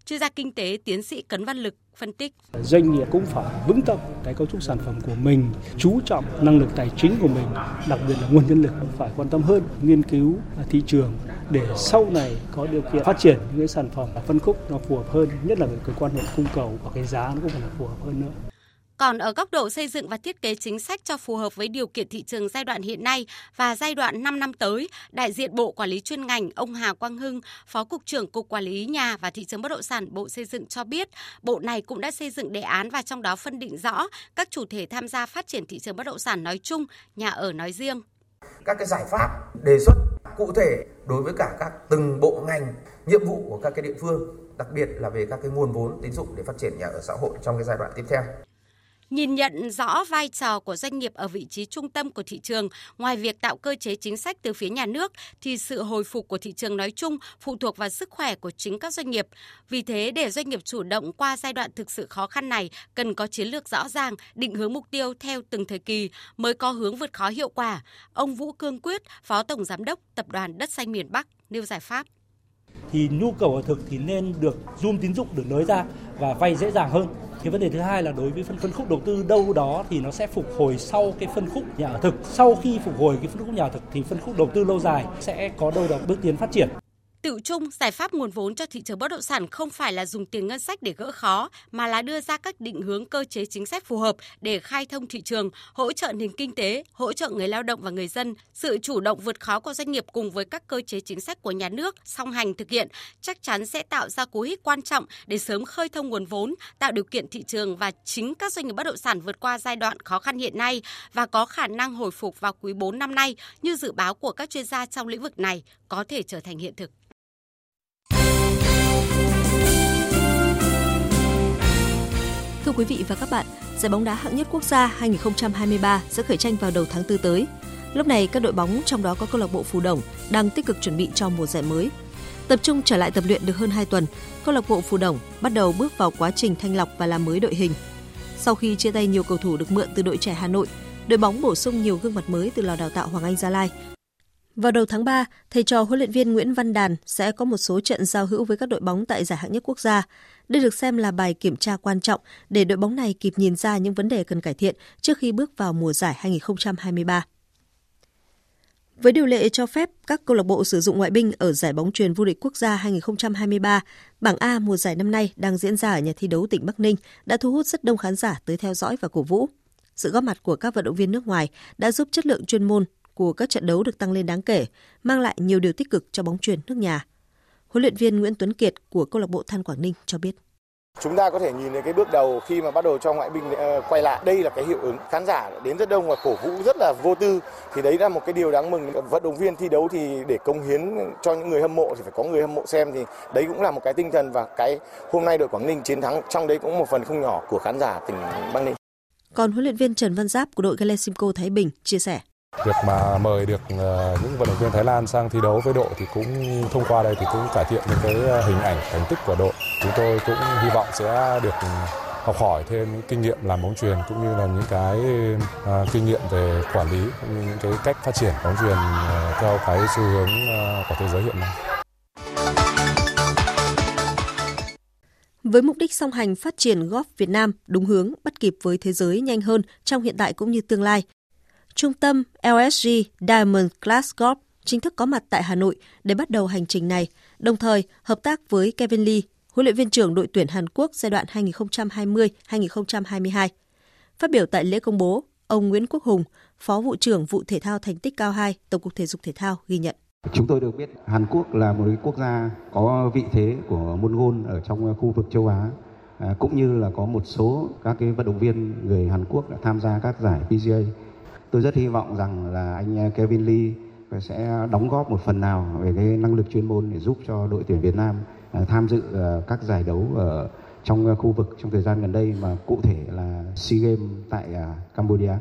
Chuyên gia kinh tế tiến sĩ Cấn Văn Lực phân tích. Doanh nghiệp cũng phải vững tâm cái cấu trúc sản phẩm của mình, chú trọng năng lực tài chính của mình, đặc biệt là nguồn nhân lực phải quan tâm hơn nghiên cứu thị trường để sau này có điều kiện phát triển những cái sản phẩm phân khúc nó phù hợp hơn, nhất là cái quan hệ cung cầu và cái giá nó cũng phải là phù hợp hơn nữa. Còn ở góc độ xây dựng và thiết kế chính sách cho phù hợp với điều kiện thị trường giai đoạn hiện nay và giai đoạn 5 năm tới, đại diện Bộ Quản lý chuyên ngành ông Hà Quang Hưng, Phó Cục trưởng Cục Quản lý Nhà và Thị trường Bất động sản Bộ Xây dựng cho biết, Bộ này cũng đã xây dựng đề án và trong đó phân định rõ các chủ thể tham gia phát triển thị trường bất động sản nói chung, nhà ở nói riêng. Các cái giải pháp đề xuất cụ thể đối với cả các từng bộ ngành, nhiệm vụ của các cái địa phương, đặc biệt là về các cái nguồn vốn tín dụng để phát triển nhà ở xã hội trong cái giai đoạn tiếp theo. Nhìn nhận rõ vai trò của doanh nghiệp ở vị trí trung tâm của thị trường, ngoài việc tạo cơ chế chính sách từ phía nhà nước thì sự hồi phục của thị trường nói chung phụ thuộc vào sức khỏe của chính các doanh nghiệp. Vì thế để doanh nghiệp chủ động qua giai đoạn thực sự khó khăn này cần có chiến lược rõ ràng, định hướng mục tiêu theo từng thời kỳ mới có hướng vượt khó hiệu quả. Ông Vũ Cương Quyết, Phó Tổng Giám đốc Tập đoàn Đất Xanh miền Bắc nêu giải pháp thì nhu cầu ở thực thì nên được zoom tín dụng, được nới ra và vay dễ dàng hơn cái vấn đề thứ hai là đối với phân phân khúc đầu tư đâu đó thì nó sẽ phục hồi sau cái phân khúc nhà ở thực. Sau khi phục hồi cái phân khúc nhà ở thực thì phân khúc đầu tư lâu dài sẽ có đâu đó bước tiến phát triển. Tựu chung, giải pháp nguồn vốn cho thị trường bất động sản không phải là dùng tiền ngân sách để gỡ khó, mà là đưa ra các định hướng cơ chế chính sách phù hợp để khai thông thị trường, hỗ trợ nền kinh tế, hỗ trợ người lao động và người dân. Sự chủ động vượt khó của doanh nghiệp cùng với các cơ chế chính sách của nhà nước song hành thực hiện chắc chắn sẽ tạo ra cú hích quan trọng để sớm khơi thông nguồn vốn, tạo điều kiện thị trường và chính các doanh nghiệp bất động sản vượt qua giai đoạn khó khăn hiện nay và có khả năng hồi phục vào quý 4 năm nay như dự báo của các chuyên gia trong lĩnh vực này có thể trở thành hiện thực. Thưa quý vị và các bạn, giải bóng đá hạng nhất quốc gia 2023 sẽ khởi tranh vào đầu tháng 4 tới. Lúc này, các đội bóng trong đó có câu lạc bộ Phù Đồng đang tích cực chuẩn bị cho mùa giải mới. Tập trung trở lại tập luyện được hơn 2 tuần, câu lạc bộ Phù Đồng bắt đầu bước vào quá trình thanh lọc và làm mới đội hình. Sau khi chia tay nhiều cầu thủ được mượn từ đội trẻ Hà Nội, đội bóng bổ sung nhiều gương mặt mới từ lò đào tạo Hoàng Anh Gia Lai. Vào đầu tháng 3, thầy trò huấn luyện viên Nguyễn Văn Đàn sẽ có một số trận giao hữu với các đội bóng tại giải hạng nhất quốc gia. Đây được xem là bài kiểm tra quan trọng để đội bóng này kịp nhìn ra những vấn đề cần cải thiện trước khi bước vào mùa giải 2023. Với điều lệ cho phép các câu lạc bộ sử dụng ngoại binh ở giải bóng truyền vô địch quốc gia 2023, bảng A mùa giải năm nay đang diễn ra ở nhà thi đấu tỉnh Bắc Ninh đã thu hút rất đông khán giả tới theo dõi và cổ vũ. Sự góp mặt của các vận động viên nước ngoài đã giúp chất lượng chuyên môn của các trận đấu được tăng lên đáng kể, mang lại nhiều điều tích cực cho bóng truyền nước nhà. Huấn luyện viên Nguyễn Tuấn Kiệt của câu lạc bộ Than Quảng Ninh cho biết. Chúng ta có thể nhìn thấy cái bước đầu khi mà bắt đầu cho ngoại binh ờ, quay lại. Đây là cái hiệu ứng khán giả đến rất đông và cổ vũ rất là vô tư. Thì đấy là một cái điều đáng mừng. Vận động viên thi đấu thì để công hiến cho những người hâm mộ thì phải có người hâm mộ xem thì đấy cũng là một cái tinh thần và cái hôm nay đội Quảng Ninh chiến thắng trong đấy cũng một phần không nhỏ của khán giả tỉnh Bắc Ninh. Còn huấn luyện viên Trần Văn Giáp của đội Galesimco Thái Bình chia sẻ. Việc mà mời được ờ, những vận động viên Thái Lan sang thi đấu với đội thì cũng thông qua đây thì cũng cải thiện những cái ờ, hình ảnh thành tích của đội. Chúng tôi cũng hy vọng sẽ được học hỏi thêm những kinh nghiệm làm bóng truyền cũng như là những cái uh, kinh nghiệm về quản lý cũng như những cái cách phát triển bóng truyền uh, theo cái xu hướng uh, của thế giới hiện nay. Với mục đích song hành phát triển golf Việt Nam đúng hướng, bắt kịp với thế giới nhanh hơn trong hiện tại cũng như tương lai, Trung tâm LSG Diamond Class Golf chính thức có mặt tại Hà Nội để bắt đầu hành trình này, đồng thời hợp tác với Kevin Lee, huấn luyện viên trưởng đội tuyển Hàn Quốc giai đoạn 2020-2022. Phát biểu tại lễ công bố, ông Nguyễn Quốc Hùng, Phó vụ trưởng vụ thể thao thành tích cao 2, Tổng cục Thể dục Thể thao ghi nhận. Chúng tôi được biết Hàn Quốc là một quốc gia có vị thế của môn gôn ở trong khu vực châu Á à, cũng như là có một số các cái vận động viên người Hàn Quốc đã tham gia các giải PGA tôi rất hy vọng rằng là anh à, Kevin Lee à, sẽ đóng góp một phần nào về cái năng lực chuyên môn để giúp cho đội tuyển Việt Nam à, tham dự các giải đấu ở trong khu vực trong thời gian gần đây mà cụ thể là SEA Games tại Cambodia.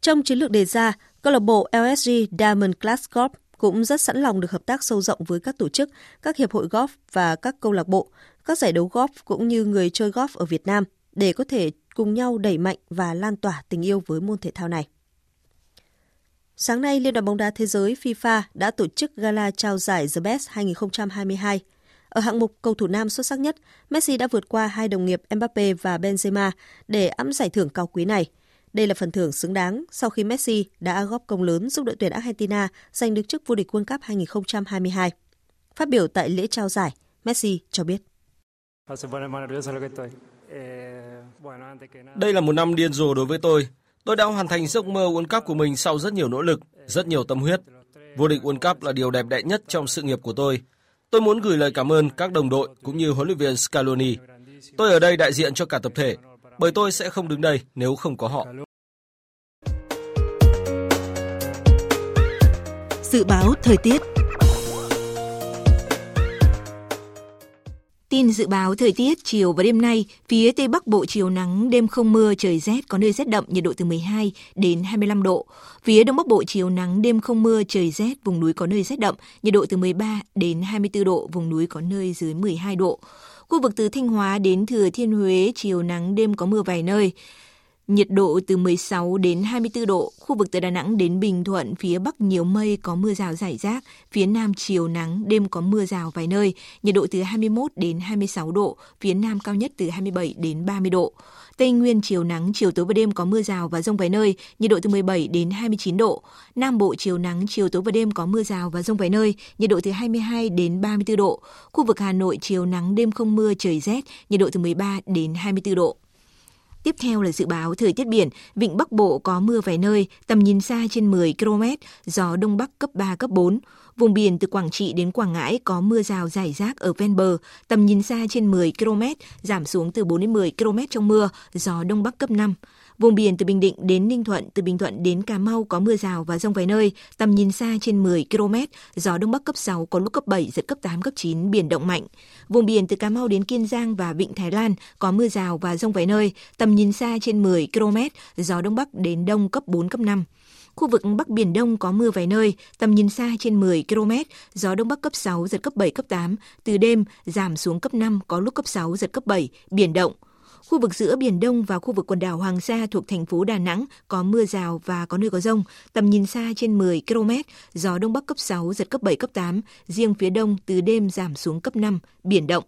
Trong chiến lược đề ra, câu lạc bộ LSG Diamond Class Golf cũng rất sẵn lòng được hợp tác sâu rộng với các tổ chức, các hiệp hội golf và các câu lạc bộ, các giải đấu golf cũng như người chơi golf ở Việt Nam để có thể cùng nhau đẩy mạnh và lan tỏa tình yêu với môn thể thao này. Sáng nay, Liên đoàn bóng đá thế giới FIFA đã tổ chức gala trao giải The Best 2022. Ở hạng mục cầu thủ nam xuất sắc nhất, Messi đã vượt qua hai đồng nghiệp Mbappe và Benzema để ẵm giải thưởng cao quý này. Đây là phần thưởng xứng đáng sau khi Messi đã góp công lớn giúp đội tuyển Argentina giành được chức vô địch World Cup 2022. Phát biểu tại lễ trao giải, Messi cho biết. Đây là một năm điên rồ đối với tôi. Tôi đã hoàn thành giấc mơ World Cup của mình sau rất nhiều nỗ lực, rất nhiều tâm huyết. Vô địch World Cup là điều đẹp đẽ nhất trong sự nghiệp của tôi. Tôi muốn gửi lời cảm ơn các đồng đội cũng như huấn luyện viên Scaloni. Tôi ở đây đại diện cho cả tập thể, bởi tôi sẽ không đứng đây nếu không có họ. Dự báo thời tiết Tin dự báo thời tiết chiều và đêm nay, phía Tây Bắc Bộ chiều nắng, đêm không mưa, trời rét, có nơi rét đậm, nhiệt độ từ 12 đến 25 độ. Phía Đông Bắc Bộ chiều nắng, đêm không mưa, trời rét, vùng núi có nơi rét đậm, nhiệt độ từ 13 đến 24 độ, vùng núi có nơi dưới 12 độ. Khu vực từ Thanh Hóa đến Thừa Thiên Huế, chiều nắng, đêm có mưa vài nơi nhiệt độ từ 16 đến 24 độ, khu vực từ Đà Nẵng đến Bình Thuận, phía Bắc nhiều mây có mưa rào rải rác, phía Nam chiều nắng, đêm có mưa rào vài nơi, nhiệt độ từ 21 đến 26 độ, phía Nam cao nhất từ 27 đến 30 độ. Tây Nguyên chiều nắng, chiều tối và đêm có mưa rào và rông vài nơi, nhiệt độ từ 17 đến 29 độ. Nam Bộ chiều nắng, chiều tối và đêm có mưa rào và rông vài nơi, nhiệt độ từ 22 đến 34 độ. Khu vực Hà Nội chiều nắng, đêm không mưa, trời rét, nhiệt độ từ 13 đến 24 độ. Tiếp theo là dự báo thời tiết biển, vịnh Bắc Bộ có mưa vài nơi, tầm nhìn xa trên 10 km, gió đông bắc cấp 3, cấp 4. Vùng biển từ Quảng Trị đến Quảng Ngãi có mưa rào rải rác ở ven bờ, tầm nhìn xa trên 10 km, giảm xuống từ 4 đến 10 km trong mưa, gió đông bắc cấp 5. Vùng biển từ Bình Định đến Ninh Thuận, từ Bình Thuận đến Cà Mau có mưa rào và rông vài nơi, tầm nhìn xa trên 10 km, gió đông bắc cấp 6 có lúc cấp 7 giật cấp 8 cấp 9 biển động mạnh. Vùng biển từ Cà Mau đến Kiên Giang và Vịnh Thái Lan có mưa rào và rông vài nơi, tầm nhìn xa trên 10 km, gió đông bắc đến đông cấp 4 cấp 5. Khu vực Bắc Biển Đông có mưa vài nơi, tầm nhìn xa trên 10 km, gió Đông Bắc cấp 6, giật cấp 7, cấp 8. Từ đêm, giảm xuống cấp 5, có lúc cấp 6, giật cấp 7, biển động. Khu vực giữa Biển Đông và khu vực quần đảo Hoàng Sa thuộc thành phố Đà Nẵng có mưa rào và có nơi có rông, tầm nhìn xa trên 10 km, gió Đông Bắc cấp 6, giật cấp 7, cấp 8, riêng phía Đông từ đêm giảm xuống cấp 5, biển động.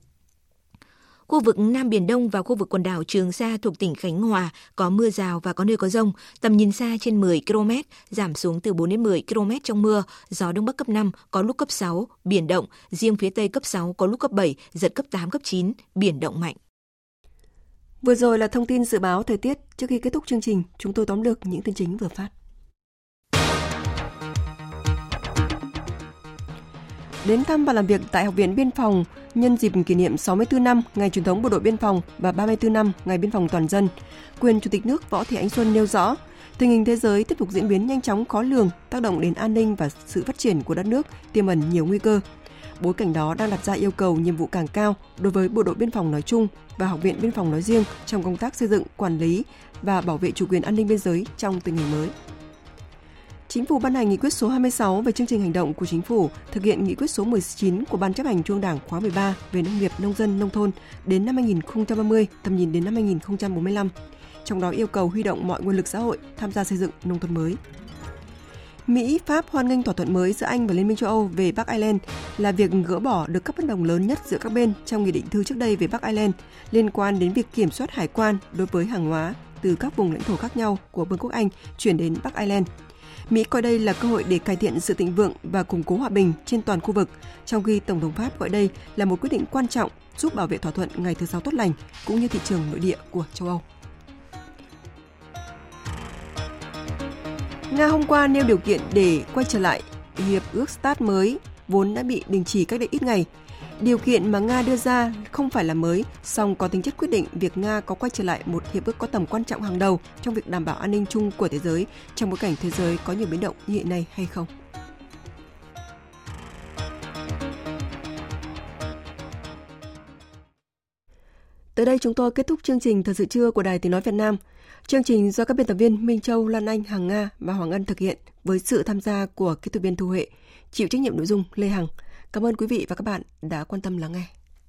Khu vực Nam Biển Đông và khu vực quần đảo Trường Sa thuộc tỉnh Khánh Hòa có mưa rào và có nơi có rông, tầm nhìn xa trên 10 km, giảm xuống từ 4 đến 10 km trong mưa, gió Đông Bắc cấp 5, có lúc cấp 6, biển động, riêng phía Tây cấp 6, có lúc cấp 7, giật cấp 8, cấp 9, biển động mạnh. Vừa rồi là thông tin dự báo thời tiết. Trước khi kết thúc chương trình, chúng tôi tóm lược những tin chính vừa phát. Đến thăm và làm việc tại Học viện Biên phòng nhân dịp kỷ niệm 64 năm Ngày truyền thống Bộ đội Biên phòng và 34 năm Ngày Biên phòng toàn dân, quyền Chủ tịch nước Võ Thị Ánh Xuân nêu rõ, tình hình thế giới tiếp tục diễn biến nhanh chóng khó lường, tác động đến an ninh và sự phát triển của đất nước tiềm ẩn nhiều nguy cơ. Bối cảnh đó đang đặt ra yêu cầu nhiệm vụ càng cao đối với Bộ đội Biên phòng nói chung và Học viện Biên phòng nói riêng trong công tác xây dựng, quản lý và bảo vệ chủ quyền an ninh biên giới trong tình hình mới. Chính phủ ban hành nghị quyết số 26 về chương trình hành động của chính phủ thực hiện nghị quyết số 19 của Ban chấp hành Trung Đảng khóa 13 về nông nghiệp, nông dân, nông thôn đến năm 2030, tầm nhìn đến năm 2045. Trong đó yêu cầu huy động mọi nguồn lực xã hội tham gia xây dựng nông thôn mới. Mỹ, Pháp hoan nghênh thỏa thuận mới giữa Anh và Liên minh châu Âu về Bắc Ireland là việc gỡ bỏ được các bất đồng lớn nhất giữa các bên trong nghị định thư trước đây về Bắc Ireland liên quan đến việc kiểm soát hải quan đối với hàng hóa từ các vùng lãnh thổ khác nhau của Vương quốc Anh chuyển đến Bắc Ireland. Mỹ coi đây là cơ hội để cải thiện sự thịnh vượng và củng cố hòa bình trên toàn khu vực, trong khi Tổng thống Pháp gọi đây là một quyết định quan trọng giúp bảo vệ thỏa thuận ngày thứ sáu tốt lành cũng như thị trường nội địa của châu Âu. Nga hôm qua nêu điều kiện để quay trở lại hiệp ước START mới vốn đã bị đình chỉ cách đây ít ngày. Điều kiện mà Nga đưa ra không phải là mới, song có tính chất quyết định việc Nga có quay trở lại một hiệp ước có tầm quan trọng hàng đầu trong việc đảm bảo an ninh chung của thế giới trong bối cảnh thế giới có nhiều biến động như hiện nay hay không. Tới đây chúng tôi kết thúc chương trình Thời sự trưa của Đài Tiếng Nói Việt Nam. Chương trình do các biên tập viên Minh Châu, Lan Anh, Hằng Nga và Hoàng Ân thực hiện với sự tham gia của kỹ thuật viên Thu Huệ, chịu trách nhiệm nội dung Lê Hằng. Cảm ơn quý vị và các bạn đã quan tâm lắng nghe.